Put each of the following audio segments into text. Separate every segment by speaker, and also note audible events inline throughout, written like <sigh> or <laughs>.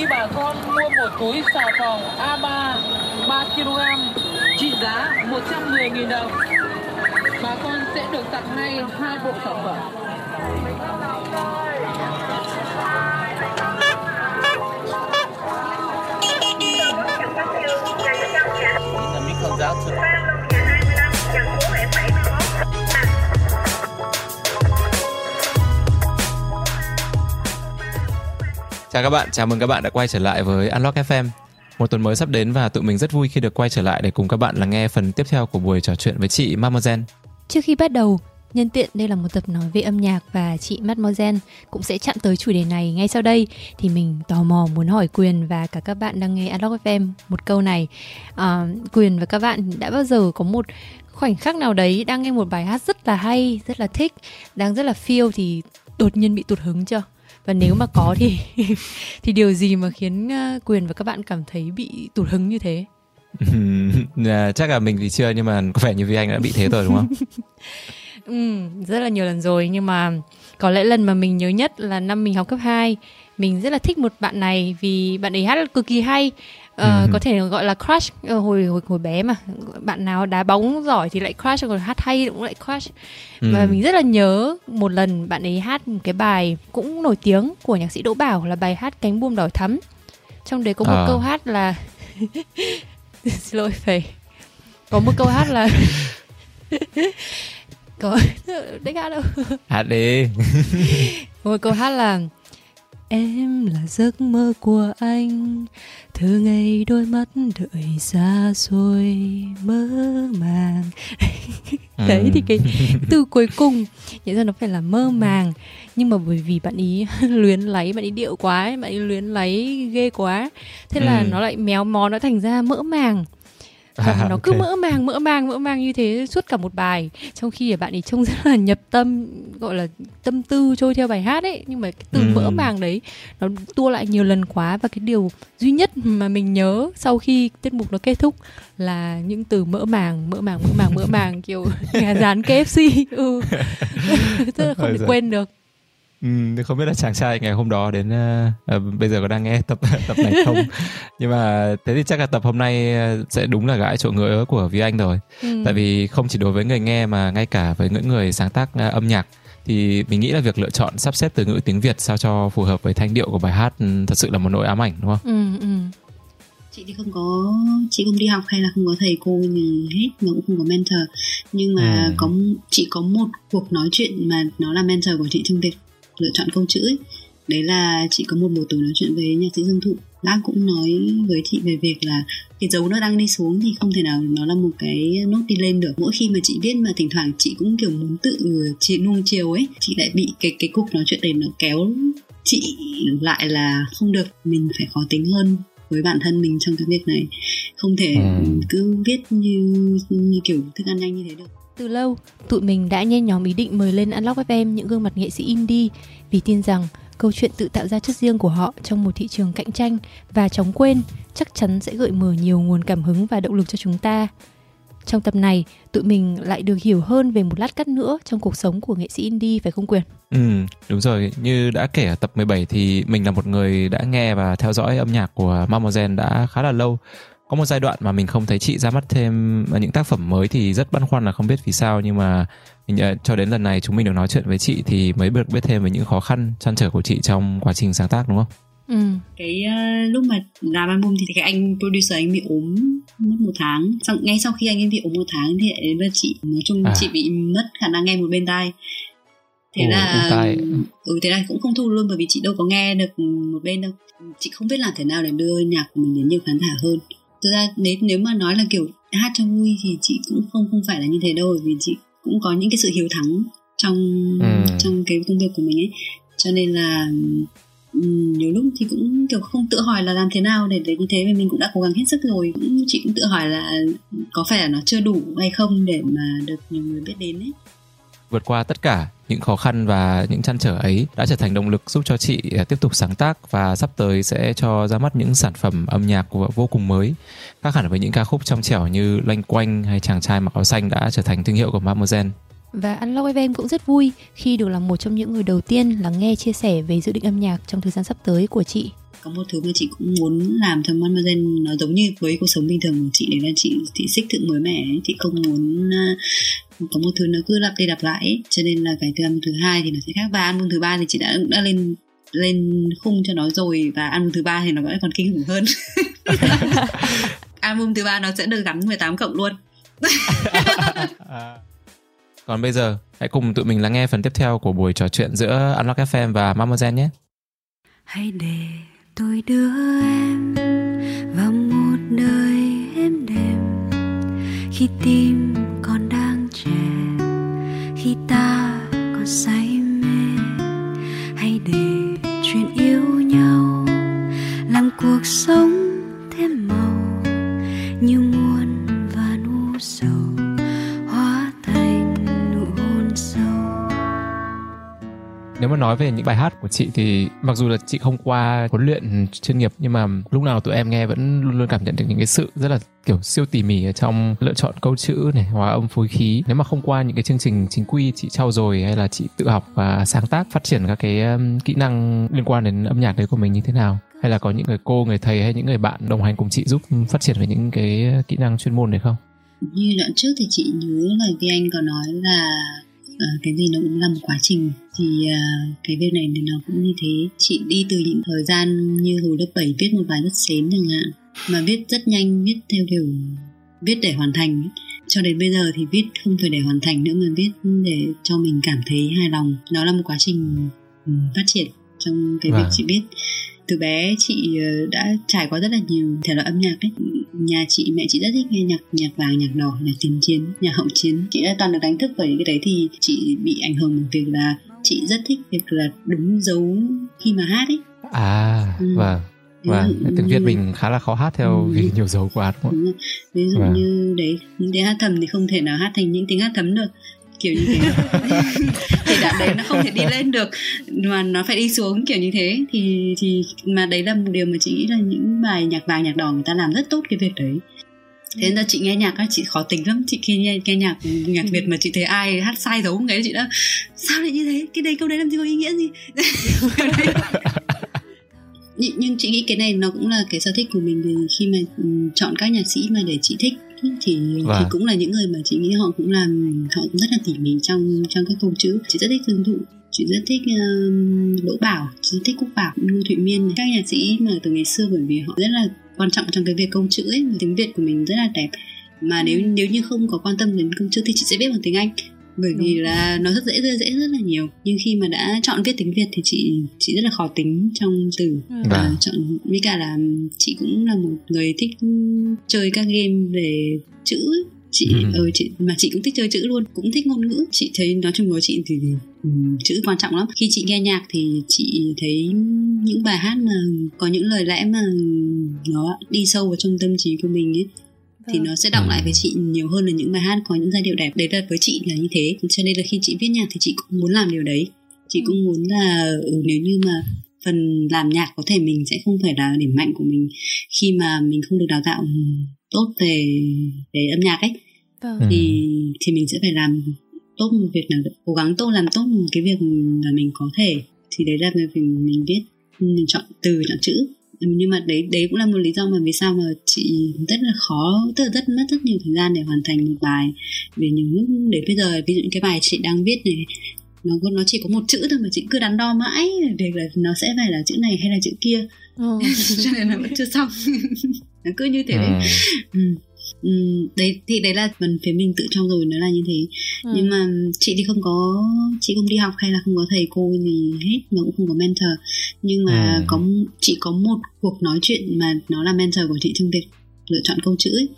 Speaker 1: khi bà con mua một túi xà phòng A3 3 kg, trị giá 110.000 đồng, bà con sẽ được tặng ngay hai bộ sản phẩm.
Speaker 2: Là mình
Speaker 3: Chào các bạn, chào mừng các bạn đã quay trở lại với Unlock FM. Một tuần mới sắp đến và tụi mình rất vui khi được quay trở lại để cùng các bạn lắng nghe phần tiếp theo của buổi trò chuyện với chị Mademoiselle.
Speaker 4: Trước khi bắt đầu, nhân tiện đây là một tập nói về âm nhạc và chị Mademoiselle cũng sẽ chạm tới chủ đề này ngay sau đây thì mình tò mò muốn hỏi Quyền và cả các bạn đang nghe Unlock FM một câu này. À, Quyền và các bạn đã bao giờ có một khoảnh khắc nào đấy đang nghe một bài hát rất là hay, rất là thích, đang rất là feel thì đột nhiên bị tụt hứng chưa? Và nếu mà có thì <laughs> thì điều gì mà khiến uh, quyền và các bạn cảm thấy bị tụt hứng như thế?
Speaker 3: À, <laughs> chắc là mình thì chưa nhưng mà có vẻ như vì anh đã bị thế rồi đúng không? <laughs>
Speaker 4: Ừ, rất là nhiều lần rồi. Nhưng mà có lẽ lần mà mình nhớ nhất là năm mình học cấp 2 mình rất là thích một bạn này vì bạn ấy hát cực kỳ hay uh, ừ. có thể gọi là crush uh, hồi hồi hồi bé mà bạn nào đá bóng giỏi thì lại crush còn hát hay cũng lại crush ừ. và mình rất là nhớ một lần bạn ấy hát một cái bài cũng nổi tiếng của nhạc sĩ Đỗ Bảo là bài hát cánh buồm đỏ thắm trong đấy có một à. câu hát là <laughs> xin lỗi phầy có một câu hát là <laughs> có <laughs> đấy hát đâu
Speaker 3: hát đi
Speaker 4: một câu hát là Em là giấc mơ của anh. Thơ ngày đôi mắt đợi xa xôi mơ màng. <laughs> Đấy ừ. thì cái từ cuối cùng <laughs> Nhận ra nó phải là mơ màng. Nhưng mà bởi vì bạn ý <laughs> luyến lấy Bạn ý điệu quá Bạn ý luyến lấy ghê quá. Thế là ừ. nó lại méo mó nó thành ra mỡ màng <laughs> và à, <laughs> nó cứ mỡ màng mỡ màng mỡ màng như thế suốt cả một bài. Trong khi bạn ấy trông <laughs> rất là nhập tâm gọi là tâm tư trôi theo bài hát ấy. Nhưng mà cái từ ừ. mỡ màng đấy nó tua lại nhiều lần quá. Và cái điều duy nhất mà mình nhớ sau khi tiết mục nó kết thúc là những từ mỡ màng mỡ màng mỡ màng mỡ màng kiểu gà rán KFC ừ. Rất là không thể quên được
Speaker 3: Ừ, không biết là chàng trai ngày hôm đó đến uh, uh, bây giờ có đang nghe tập <laughs> tập này không nhưng mà thế thì chắc là tập hôm nay sẽ đúng là gãi chỗ ngứa của Vi Anh rồi ừ. tại vì không chỉ đối với người nghe mà ngay cả với những người sáng tác uh, âm nhạc thì mình nghĩ là việc lựa chọn sắp xếp từ ngữ tiếng Việt sao cho phù hợp với thanh điệu của bài hát um, thật sự là một nỗi ám ảnh đúng không?
Speaker 4: Ừ, ừ.
Speaker 5: Chị thì không có chị không đi học hay là không có thầy cô gì hết mà cũng không có mentor nhưng mà ừ. có chị có một cuộc nói chuyện mà nó là mentor của chị trong việc lựa chọn câu chữ ấy. Đấy là chị có một buổi tối nói chuyện với nhạc sĩ Dương Thụ. Bác cũng nói với chị về việc là cái dấu nó đang đi xuống thì không thể nào nó là một cái nốt đi lên được. Mỗi khi mà chị viết mà thỉnh thoảng chị cũng kiểu muốn tự chị nuông chiều ấy chị lại bị cái cái cuộc nói chuyện đấy nó kéo chị lại là không được. Mình phải khó tính hơn với bản thân mình trong cái việc này. Không thể ừ. cứ viết như như kiểu thức ăn nhanh như thế được
Speaker 4: từ lâu, tụi mình đã nhen nhóm ý định mời lên Unlock FM những gương mặt nghệ sĩ indie vì tin rằng câu chuyện tự tạo ra chất riêng của họ trong một thị trường cạnh tranh và chóng quên chắc chắn sẽ gợi mở nhiều nguồn cảm hứng và động lực cho chúng ta. Trong tập này, tụi mình lại được hiểu hơn về một lát cắt nữa trong cuộc sống của nghệ sĩ indie phải không Quyền?
Speaker 3: Ừ, đúng rồi. Như đã kể ở tập 17 thì mình là một người đã nghe và theo dõi âm nhạc của Mademoiselle đã khá là lâu có một giai đoạn mà mình không thấy chị ra mắt thêm những tác phẩm mới thì rất băn khoăn là không biết vì sao nhưng mà mình, uh, cho đến lần này chúng mình được nói chuyện với chị thì mới được biết thêm về những khó khăn chăn trở của chị trong quá trình sáng tác đúng không?
Speaker 5: Ừ. cái uh, lúc mà làm album thì cái anh producer anh bị ốm mất một tháng sau, ngay sau khi anh ấy bị ốm một tháng thì đến với chị nói chung à. chị bị mất khả năng nghe một bên tai thế Ồ, là tai. ừ thế là cũng không thu luôn bởi vì chị đâu có nghe được một bên đâu chị không biết làm thế nào để đưa nhạc của mình đến nhiều khán giả hơn thực ra nếu nếu mà nói là kiểu hát cho vui thì chị cũng không không phải là như thế đâu vì chị cũng có những cái sự hiếu thắng trong ừ. trong cái công việc của mình ấy. Cho nên là um, nhiều lúc thì cũng kiểu không tự hỏi là làm thế nào để để như thế vì mình cũng đã cố gắng hết sức rồi. Cũng chị cũng tự hỏi là có phải là nó chưa đủ hay không để mà được nhiều người biết đến ấy
Speaker 3: vượt qua tất cả những khó khăn và những chăn trở ấy đã trở thành động lực giúp cho chị à, tiếp tục sáng tác và sắp tới sẽ cho ra mắt những sản phẩm âm nhạc vô cùng mới khác hẳn với những ca khúc trong trẻo như Lanh Quanh hay Chàng trai mặc áo xanh đã trở thành thương hiệu của Mademoiselle.
Speaker 4: Và Unlock FM cũng rất vui khi được là một trong những người đầu tiên lắng nghe chia sẻ về dự định âm nhạc trong thời gian sắp tới của chị.
Speaker 5: có một thứ mà chị cũng muốn làm cho Mademoiselle nó giống như với cuộc sống bình thường của chị đấy là chị chị xích thượng mới mẻ ấy. chị không muốn uh, có một thứ nó cứ lặp đi lặp lại ấy. cho nên là cái từ album thứ hai thì nó sẽ khác. Và album thứ ba thì chị đã đã lên lên khung cho nó rồi và album thứ ba thì nó vẫn còn kinh khủng hơn. <laughs> Album thứ ba nó sẽ được gắn 18 cộng luôn. <laughs>
Speaker 3: Còn bây giờ, hãy cùng tụi mình lắng nghe phần tiếp theo của buổi trò chuyện giữa Unlock FM và Mademoiselle nhé.
Speaker 6: Hãy để tôi đưa em vào một đời êm đềm. Khi tim say mê. Hãy để chuyện yêu nhau làm cuộc sống
Speaker 3: Nếu mà nói về những bài hát của chị thì mặc dù là chị không qua huấn luyện chuyên nghiệp nhưng mà lúc nào tụi em nghe vẫn luôn luôn cảm nhận được những cái sự rất là kiểu siêu tỉ mỉ ở trong lựa chọn câu chữ này, hòa âm phối khí. Nếu mà không qua những cái chương trình chính quy chị trau dồi hay là chị tự học và sáng tác phát triển các cái um, kỹ năng liên quan đến âm nhạc đấy của mình như thế nào? Hay là có những người cô, người thầy hay những người bạn đồng hành cùng chị giúp phát triển về những cái kỹ năng chuyên môn này không?
Speaker 5: như đoạn trước thì chị nhớ là Vi Anh có nói là uh, cái gì nó cũng là một quá trình thì ờ, cái việc này thì nó cũng như thế. Chị đi từ những thời gian như hồi lớp 7 viết một bài rất xến chẳng hạn mà viết rất nhanh viết theo kiểu viết để hoàn thành cho đến bây giờ thì viết không phải để hoàn thành nữa mà viết để cho mình cảm thấy hài lòng. Nó là một quá trình ừ, phát triển trong cái việc
Speaker 3: Vâng.
Speaker 5: chị biết từ bé chị ờ, đã trải qua rất là nhiều thể loại âm nhạc đấy nhà chị mẹ chị rất thích nghe nhạc nhạc vàng nhạc đỏ nhạc tiền chiến nhạc hậu chiến chị đã toàn được đánh thức bởi những cái đấy thì chị bị ảnh hưởng bởi việc là chị rất thích việc là đúng dấu khi mà hát ấy
Speaker 3: À,
Speaker 5: Ừ.
Speaker 3: vâng.
Speaker 5: Ví
Speaker 3: Vâng, tiếng
Speaker 5: như-
Speaker 3: Việt mình khá là khó hát theo
Speaker 5: Ừ.
Speaker 3: vì nhiều dấu quá đúng không?
Speaker 5: Đúng rồi. ví dụ
Speaker 3: Vâng.
Speaker 5: như đấy những tiếng hát thầm thì không thể nào hát thành những tiếng hát thấm được kiểu như thế. Thì đoạn đấy nó không thể đi lên được mà nó phải đi xuống kiểu như thế. Thì thì mà đấy là một điều mà chị nghĩ là những bài nhạc vàng nhạc đỏ người ta làm rất tốt cái việc đấy. Thế nên là chị nghe nhạc á chị khó tính lắm. Chị khi nghe, nghe nhạc nhạc việt mà chị thấy ai hát sai dấu cái chị đã sao lại như thế? Cái đây câu đấy làm gì có ý nghĩa gì? <laughs> Nhưng, chị nghĩ cái này nó cũng là cái sở thích của mình. Thì khi mà ừ, chọn các nhạc sĩ mà để chị thích thì thì
Speaker 3: Vâng.
Speaker 5: cũng là những người mà chị nghĩ họ cũng làm họ cũng rất là tỉ mỉ trong trong các câu chữ. Chị rất thích Dương Thụ chị rất thích uh, Đỗ Bảo chị rất thích Quốc Bảo Ngô Thụy Miên. Các nhạc sĩ mà từ ngày xưa bởi vì họ rất là quan trọng trong cái việc câu chữ ấy tiếng Việt của mình rất là đẹp. Mà nếu nếu như không có quan tâm đến câu chữ thì chị sẽ viết bằng tiếng Anh bởi vì là nó rất dễ dễ dễ rất là nhiều nhưng khi mà đã chọn viết tiếng Việt thì chị chị rất là khó tính trong từ
Speaker 6: Ừ.
Speaker 5: và
Speaker 3: Vâng.
Speaker 5: chọn với cả là chị cũng là một người thích chơi các game về chữ ấy. chị
Speaker 3: Ừ.
Speaker 5: ờ chị mà chị cũng thích chơi chữ luôn cũng thích ngôn ngữ chị thấy nói chung với chị thì ừm, chữ quan trọng lắm khi chị nghe nhạc thì chị thấy những bài hát mà có những lời lẽ mà nó đi sâu vào trong tâm trí của mình ấy thì
Speaker 6: Vâng.
Speaker 5: nó sẽ động
Speaker 3: Ừ.
Speaker 5: lại với chị nhiều hơn là những bài hát có những giai điệu đẹp đấy là với chị là như thế cho nên là khi chị viết nhạc thì chị cũng muốn làm điều đấy chị cũng muốn là ừ, nếu như mà phần làm nhạc có thể mình sẽ không phải là điểm mạnh của mình khi mà mình không được đào tạo tốt về về âm nhạc ấy
Speaker 6: Vâng.
Speaker 3: Ừ.
Speaker 5: thì thì mình sẽ phải làm tốt một việc nào cố gắng tốt làm tốt một cái việc mà mình có thể thì đấy là việc mình, mình viết mình chọn từ chọn chữ Ừ, nhưng mà đấy đấy cũng là một lý do mà vì sao mà chị rất là khó tức là rất mất rất nhiều thời gian để hoàn thành một bài. Vì nhiều lúc đến bây giờ ví dụ như cái bài chị đang viết này nó có- nó chỉ có một chữ thôi mà chị cứ đắn đo mãi để là nó sẽ phải là chữ này hay là chữ kia.
Speaker 6: Ờ. <laughs>
Speaker 5: cho nên là vẫn chưa xong. <laughs> Nó cứ như thế đấy.
Speaker 3: Ừ.
Speaker 5: ừ. Đấy thì đấy là phần phía mình tự trau dồi nó là như thế
Speaker 6: Ừ.
Speaker 5: nhưng mà chị thì không có chị không đi học hay là không có thầy cô gì hết mà cũng không có mentor nhưng mà
Speaker 3: Ừ.
Speaker 5: có chỉ có một cuộc nói chuyện mà nó là mentor của chị trong việc lựa chọn câu chữ ấy.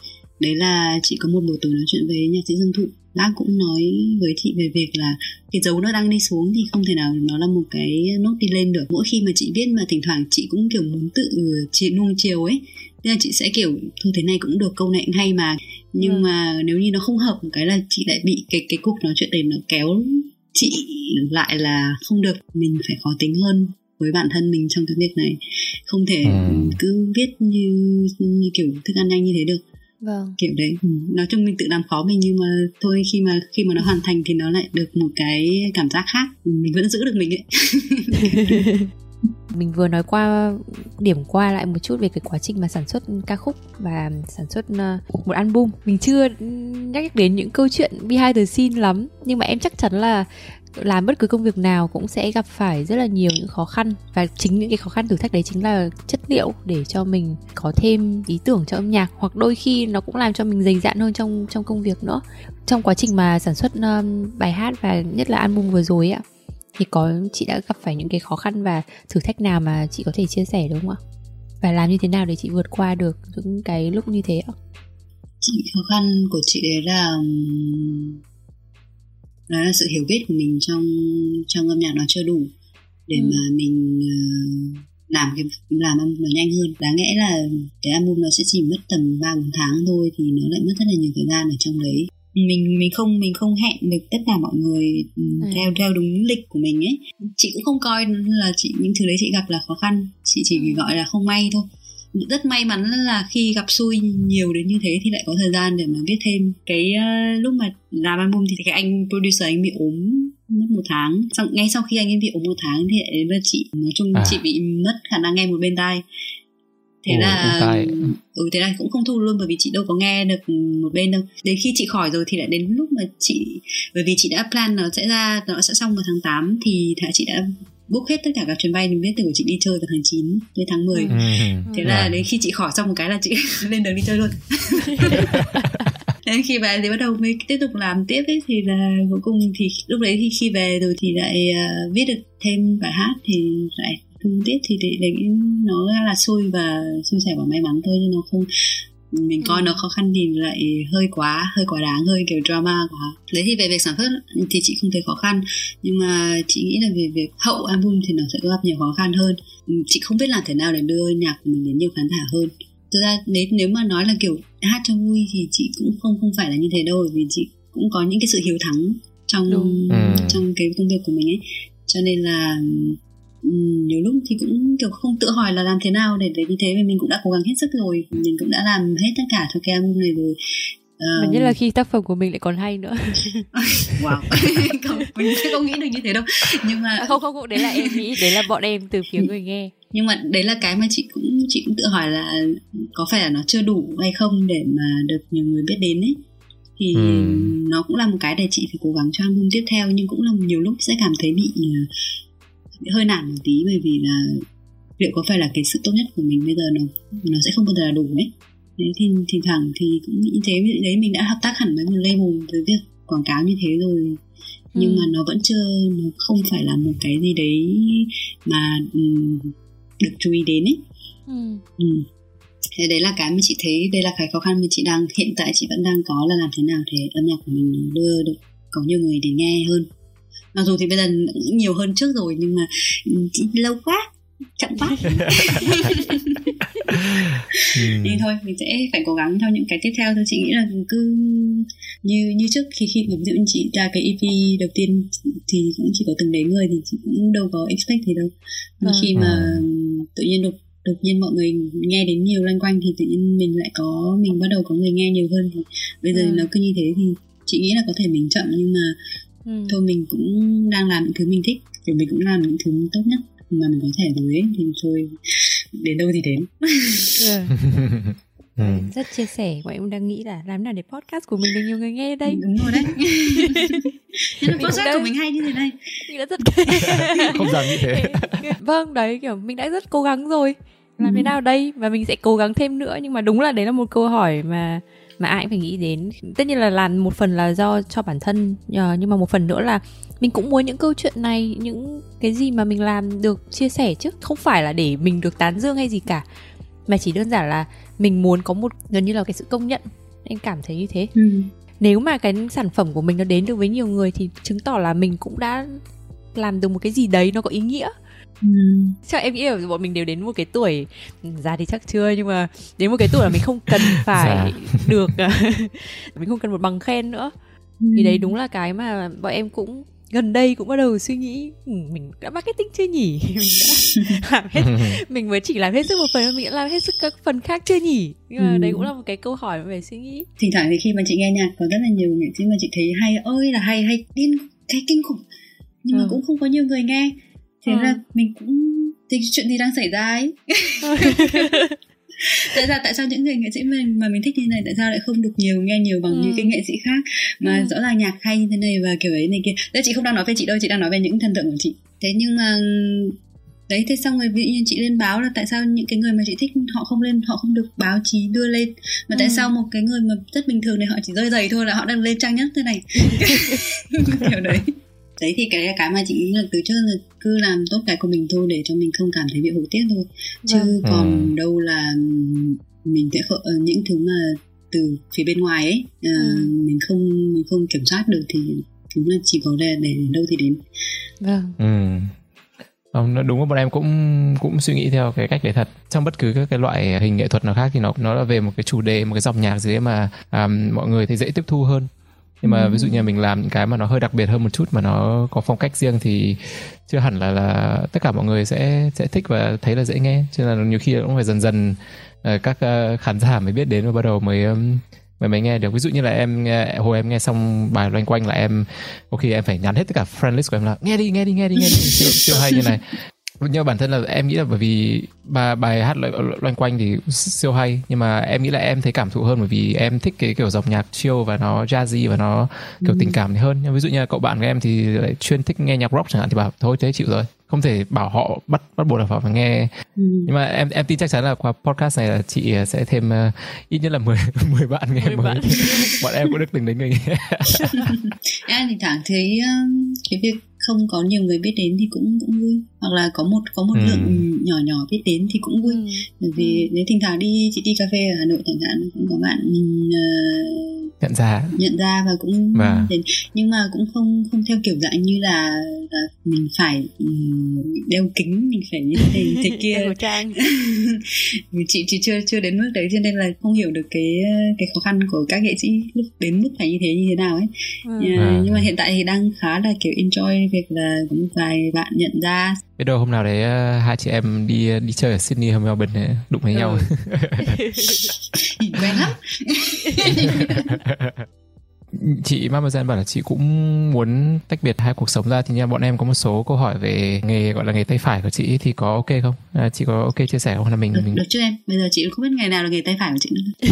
Speaker 5: đấy là chị có một buổi tối nói chuyện với nhạc sĩ Dương Thụ bác cũng nói với chị về việc là cái dấu nó đang đi xuống thì không thể nào nó là một cái nốt đi lên được mỗi khi mà chị viết mà thỉnh thoảng chị cũng kiểu muốn tự chị nuông chiều ấy nên là chị sẽ kiểu thôi thế này cũng được câu này cũng hay mà nhưng
Speaker 6: Ừ.
Speaker 5: mà nếu như nó không hợp một cái là chị lại bị cái cái cuộc nói chuyện đấy nó kéo chị lại là không được mình phải khó tính hơn với bản thân mình trong cái việc này không thể
Speaker 3: Ừ.
Speaker 5: cứ viết như như kiểu thức ăn nhanh như thế được
Speaker 6: Vâng.
Speaker 5: kiểu đấy ừ. nói chung mình tự làm khó mình nhưng mà thôi khi mà khi mà nó hoàn thành thì nó lại được một cái cảm giác khác mình vẫn giữ được mình ấy <laughs> <laughs>
Speaker 6: mình vừa nói qua điểm qua lại một chút về cái quá trình mà sản xuất ca khúc và sản xuất ờ, một album. Mình chưa nhắc đến những câu chuyện behind the scene lắm nhưng mà em chắc chắn là làm bất cứ công việc nào cũng sẽ gặp phải rất là nhiều những khó khăn. Và chính những cái khó khăn thử thách đấy chính là chất liệu để cho mình có thêm ý tưởng cho âm nhạc hoặc đôi khi nó cũng làm cho mình dày dạn hơn trong trong công việc nữa. Trong quá trình mà sản xuất um, bài hát và nhất là album vừa rồi ạ thì có chị đã gặp phải những cái khó khăn và thử thách nào mà chị có thể chia sẻ đúng không ạ? Và làm như thế nào để chị vượt qua được những cái lúc như thế ạ?
Speaker 5: Chị khó khăn của chị đấy là đó là sự hiểu biết của mình trong trong âm nhạc nó chưa đủ để ừ. mà mình uh, làm cái làm album nó nhanh hơn. Đáng lẽ là cái album nó sẽ chỉ mất tầm ba bốn tháng thôi thì nó lại mất rất là nhiều thời gian ở trong đấy mình mình không mình không hẹn được tất cả mọi người ừ. theo theo đúng lịch của mình ấy chị cũng không coi là chị những thứ đấy chị gặp là khó khăn chị chỉ ừ. gọi là không may thôi rất may mắn là khi gặp xui nhiều đến như thế thì lại có thời gian để mà viết thêm cái uh, lúc mà làm album thì cái anh producer anh bị ốm mất một tháng xong ngay sau khi anh ấy bị ốm một tháng thì với chị nói chung à. chị bị mất khả năng nghe một bên tai thế Ồ, là ừ thế là cũng không thu luôn bởi vì chị đâu có nghe được một bên đâu. Đến khi chị khỏi rồi thì lại đến lúc mà chị bởi vì chị đã plan nó sẽ ra nó sẽ xong vào tháng 8 thì chị đã book hết tất cả các chuyến bay mình biết từ của chị đi chơi từ tháng 9 đến tháng 10 ừ. thế là đến khi chị khỏi xong một cái là chị <laughs> lên đường đi chơi luôn. <laughs> Đến khi về thì bắt đầu mới tiếp tục làm tiếp ấy thì là cuối cùng thì lúc đấy thì khi về rồi thì lại uh, viết được thêm bài hát thì lại thu tiếp thì đấy nó là xui và xui xẻo và may mắn thôi nhưng nó không mình coi ừ. nó khó khăn thì lại hơi quá hơi quá đáng hơi kiểu drama quá đấy thì về việc sản xuất thì chị không thấy khó khăn nhưng mà chị nghĩ là về việc hậu album thì nó sẽ gặp nhiều khó khăn hơn ừ, chị không biết làm thế nào để đưa nhạc của mình đến nhiều khán giả hơn thực ra nếu nếu mà nói là kiểu hát cho vui thì chị cũng không không phải là như thế đâu vì chị cũng có những cái sự hiếu thắng trong Đúng. Ừ. trong cái công việc của mình ấy cho nên là nhiều lúc thì cũng kiểu không tự hỏi là làm thế nào để để như thế vì mình cũng đã cố gắng hết sức rồi. Mình cũng đã làm hết tất cả cho cái album này rồi.
Speaker 6: Uh... nhất là khi tác phẩm của mình lại còn hay nữa. <laughs>
Speaker 5: Wow. <laughs> Không, mình sẽ không nghĩ được như thế đâu. Nhưng mà
Speaker 6: không không không đấy là em nghĩ đấy là bọn em từ phía người nghe.
Speaker 5: nhưng mà đấy là cái mà chị cũng chị cũng tự hỏi là có phải là nó chưa đủ hay không để mà được nhiều người biết đến ấy. Thì ừ. nó cũng là một cái để chị phải cố gắng cho album tiếp theo nhưng cũng là nhiều lúc sẽ cảm thấy bị hơi nản một tí bởi vì là liệu có phải là cái sự tốt nhất của mình bây giờ nó nó sẽ không bao giờ là đủ đấy đấy thì thì thẳng thì cũng như thế đấy mình đã hợp tác hẳn với một label với việc quảng cáo như thế rồi nhưng ừ. mà nó vẫn chưa nó không phải là một cái gì đấy mà um, được chú ý đến ấy ừ. Ừ. thế đấy là cái mà chị thấy đây là cái khó khăn mà chị đang hiện tại chị vẫn đang có là làm thế nào để âm nhạc của mình đưa được có nhiều người để nghe hơn mặc dù thì bây giờ cũng nhiều hơn trước rồi nhưng mà chỉ lâu quá chậm quá. <laughs> Nên thôi mình sẽ phải cố gắng cho những cái tiếp theo thôi. Chị nghĩ là cứ như như trước khi khi mà ví dụ như chị ra cái EP đầu tiên thì cũng chỉ có từng đấy người thì chị cũng đâu có expect gì đâu. Mà khi mà à. tự nhiên đột đột nhiên mọi người nghe đến nhiều loanh quanh thì tự nhiên mình lại có mình bắt đầu có người nghe nhiều hơn. Thì bây giờ à. nó cứ như thế thì chị nghĩ là có thể mình chậm nhưng mà ừ. thôi mình cũng đang làm những thứ mình thích thì mình cũng làm những thứ tốt nhất mà mình có thể rồi ấy thì thôi đến đâu thì đến
Speaker 6: ừ. <laughs> Ừ. rất chia sẻ bọn em đang nghĩ là làm nào để podcast của mình được nhiều người nghe đây
Speaker 5: đúng rồi đấy <laughs> podcast của mình hay như thế này
Speaker 6: mình đã rất <laughs>
Speaker 3: không dám như thế
Speaker 6: vâng đấy kiểu mình đã rất cố gắng rồi làm ừ. thế nào đây và mình sẽ cố gắng thêm nữa nhưng mà đúng là đấy là một câu hỏi mà mà ai cũng phải nghĩ đến. Tất nhiên là làm một phần là do cho bản thân nhưng mà một phần nữa là mình cũng muốn những câu chuyện này những cái gì mà mình làm được chia sẻ chứ. Không phải là để mình được tán dương hay gì cả mà chỉ đơn giản là mình muốn có một gần như là cái sự công nhận. Em cảm thấy như thế. Ừ. nếu mà cái sản phẩm của mình nó đến được với nhiều người thì chứng tỏ là mình cũng đã làm được một cái gì đấy nó có ý nghĩa Ừ. chắc em nghĩ là bọn mình đều đến một cái tuổi già thì chắc chưa nhưng mà đến một cái tuổi là mình không cần <laughs> phải được <laughs> mình không cần một bằng khen nữa ừ. thì đấy đúng là cái mà bọn em cũng gần đây cũng bắt đầu suy nghĩ mình đã marketing chưa nhỉ <laughs> mình đã làm hết mình mới chỉ làm hết sức một phần mình đã làm hết sức các phần khác chưa nhỉ nhưng mà ừ. đấy cũng là một cái câu hỏi về suy nghĩ
Speaker 5: thỉnh thoảng thì khi mà chị nghe nhạc có rất là nhiều nghệ sĩ mà chị thấy hay ơi là hay hay điên cái kinh khủng nhưng ừ. mà cũng không có nhiều người nghe thế ừ. là mình cũng thì chuyện gì đang xảy ra ấy <laughs> tại sao tại sao những người nghệ sĩ mình mà mình thích như này tại sao lại không được nhiều nghe nhiều bằng ừ. những cái nghệ sĩ khác mà ừ. rõ ràng nhạc hay như thế này và kiểu ấy này kia đấy chị không đang nói về chị đâu chị đang nói về những thần tượng của chị thế nhưng mà đấy thế xong rồi ví dụ như chị lên báo là tại sao những cái người mà chị thích họ không lên họ không được báo chí đưa lên mà tại ừ. sao một cái người mà rất bình thường này họ chỉ rơi giày thôi là họ đang lên trang nhất thế này <laughs> <laughs> kiểu đấy đấy thì cái cái mà chị nghĩ là từ trước là cứ làm tốt cái của mình thôi để cho mình không cảm thấy bị hối tiếc thôi chứ vâng. còn ừ. đâu là mình sẽ khờ, ờ, những thứ mà từ phía bên ngoài ấy uh, ừ. mình không mình không kiểm soát được thì chúng là chỉ có để để đến đâu thì đến
Speaker 3: vâng ừ không, đúng là bọn em cũng cũng suy nghĩ theo cái cách đấy thật trong bất cứ các cái loại hình nghệ thuật nào khác thì nó nó là về một cái chủ đề một cái dòng nhạc gì đấy mà um, mọi người thì dễ tiếp thu hơn nhưng mà ví dụ như mình làm những cái mà nó hơi đặc biệt hơn một chút mà nó có phong cách riêng thì chưa hẳn là là tất cả mọi người sẽ sẽ thích và thấy là dễ nghe. Cho nên là nhiều khi cũng phải dần dần uh, các uh, khán giả mới biết đến và bắt đầu mới mới mới nghe được. Ví dụ như là em nghe hồi em nghe xong bài loanh quanh là em có khi em phải nhắn hết tất cả friend list của em là nghe đi nghe đi nghe đi nghe đi. Siêu, siêu hay như này nhưng bản thân là em nghĩ là bởi vì bài bài hát loanh quanh thì siêu hay. Nhưng mà em nghĩ là em thấy cảm thụ hơn bởi vì em thích cái kiểu dòng nhạc chill và nó jazzy và nó kiểu ừ. tình cảm hơn. Nhưng ví dụ như là cậu bạn của em thì lại chuyên thích nghe nhạc rock chẳng hạn thì bảo thôi thế chịu rồi. Không thể bảo họ bắt bắt buộc là phải nghe. Ừ. nhưng mà em em tin chắc chắn là qua podcast này là chị sẽ thêm uh, ít nhất là 10 10 <laughs> bạn nghe 10 mới. bạn. <laughs> bọn em cũng được từng đến người nghe <laughs>
Speaker 5: em thì thẳng thấy um, cái việc không có nhiều người biết đến thì cũng cũng vui hoặc là có một có một ừ. lượng nhỏ nhỏ biết đến thì cũng vui ừ. bởi vì ừ. nếu thỉnh thoảng đi chị đi cà phê ở hà nội chẳng hạn cũng có bạn uh,
Speaker 3: nhận ra
Speaker 5: nhận ra và cũng và... đến nhưng mà cũng không không theo kiểu dạng như là, là mình phải đeo kính mình phải như thế thế <laughs> kia trang <laughs> chị chị chưa chưa đến mức đấy cho nên là không hiểu được cái cái khó khăn của các nghệ sĩ lúc đến mức phải như thế như thế nào ấy ừ. à, nhưng mà hiện tại thì đang khá là kiểu enjoy việc là có một vài bạn nhận ra
Speaker 3: biết đâu hôm nào đấy uh, hai chị em đi đi chơi ở Sydney hay Melbourne đụng với ừ. nhau <laughs>
Speaker 5: quen lắm <laughs>
Speaker 3: chị Mama Gen bảo là chị cũng muốn tách biệt hai cuộc sống ra. Thì nha bọn em có một số câu hỏi về nghề gọi là nghề tay phải của chị thì có ok không? À, chị có ok chia sẻ không? Là mình
Speaker 5: được,
Speaker 3: mình
Speaker 5: được chứ em? Bây giờ chị không biết nghề nào là nghề tay phải của chị nữa.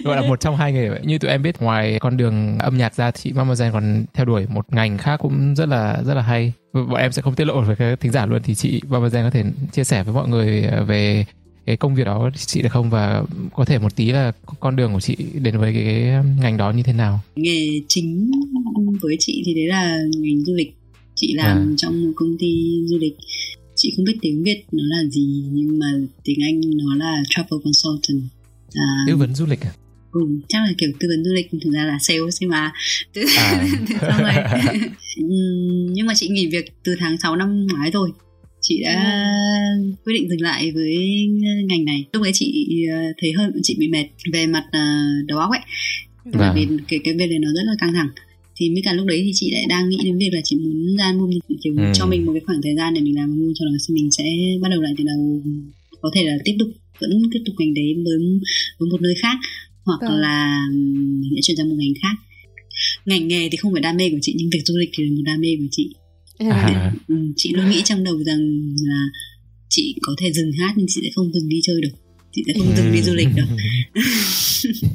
Speaker 5: <laughs>
Speaker 3: Gọi là một trong hai nghề vậy. Như tụi em biết ngoài con đường âm nhạc ra chị Mama Gen còn theo đuổi một ngành khác cũng rất là rất là hay. Bọn em sẽ không tiết lộ với các thính giả luôn. Thì chị Mama Gen có thể chia sẻ với mọi người về cái công việc đó chị được không? Và có thể một tí là con đường của chị đến với cái, cái ngành đó như thế nào?
Speaker 5: Nghề chính với chị thì đấy là ngành du lịch. Chị làm à. trong một công ty du lịch. Chị không biết tiếng việt nó là gì nhưng mà tiếng anh nó là travel consultant.
Speaker 3: À, tư vấn du lịch à?
Speaker 5: Ừ, chắc là kiểu tư vấn du lịch thực ra là sales nhưng mà. À. <laughs> xong rồi. <laughs> Nhưng mà chị nghỉ việc từ tháng 6 năm ngoái rồi chị đã ừ. quyết định dừng lại với ngành này lúc đấy chị ờ, thấy hơn chị bị mệt về mặt uh, đầu óc ấy vâng. vì cái cái bên này nó rất là căng thẳng thì mới cả lúc đấy thì chị lại đang nghĩ đến việc là chị muốn ra album kiểu ừ. cho mình một cái khoảng thời gian để mình làm album cho đó mình sẽ bắt đầu lại từ đầu có thể là tiếp tục vẫn tiếp tục ngành đấy với với một nơi khác hoặc vâng. là mình sẽ chuyển sang một ngành khác ngành nghề thì không phải đam mê của chị nhưng việc du lịch thì là một đam mê của chị à. Ừ, chị luôn nghĩ trong đầu rằng là chị có thể dừng hát nhưng chị sẽ không dừng đi chơi được. Chị sẽ không dừng đi du lịch được. <laughs>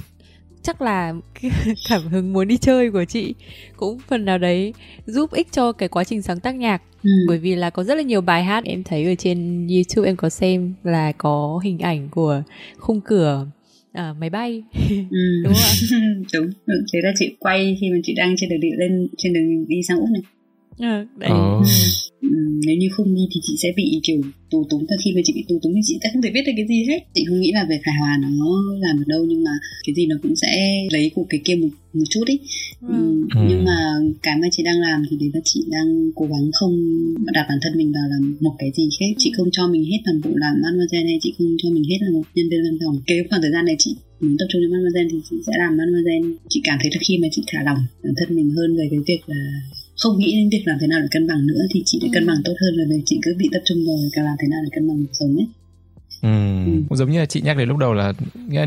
Speaker 6: Chắc là <laughs> cảm hứng muốn đi chơi của chị cũng phần nào đấy giúp ích cho cái quá trình sáng tác nhạc. Ừ. bởi vì là có rất là nhiều bài hát em thấy ở trên youtube em có xem là có hình ảnh của khung cửa à, máy bay. Ừ. <laughs> đúng không ạ?
Speaker 5: Đúng thế là chị quay khi mà chị đang trên đường đi lên trên đường đi sang úc này
Speaker 6: à, đấy.
Speaker 3: Oh.
Speaker 5: Ừ, nếu như không đi thì chị sẽ bị kiểu tù túng và khi mà chị bị tù túng thì chị sẽ không thể viết được cái gì hết chị không nghĩ là về khải hòa nó làm được đâu nhưng mà cái gì nó cũng sẽ lấy của cái kia một, một chút ý ừ. Ừ. nhưng mà cái mà chị đang làm thì đấy là chị đang cố gắng không đặt bản thân mình vào làm một cái gì hết chị không cho mình hết toàn bộ làm mademoiselle hay chị không cho mình hết là một nhân viên văn phòng cái khoảng thời gian này chị muốn tập trung cho mademoiselle thì chị sẽ làm mademoiselle chị cảm thấy là khi mà chị thả lỏng bản thân mình hơn về cái việc là không nghĩ đến việc làm thế nào để cân bằng nữa thì chị để cân ừ. bằng tốt hơn là chị cứ bị tập trung vào cả làm thế nào để cân bằng cuộc sống ấy
Speaker 3: Ừ. ừ. giống như là chị nhắc đến lúc đầu là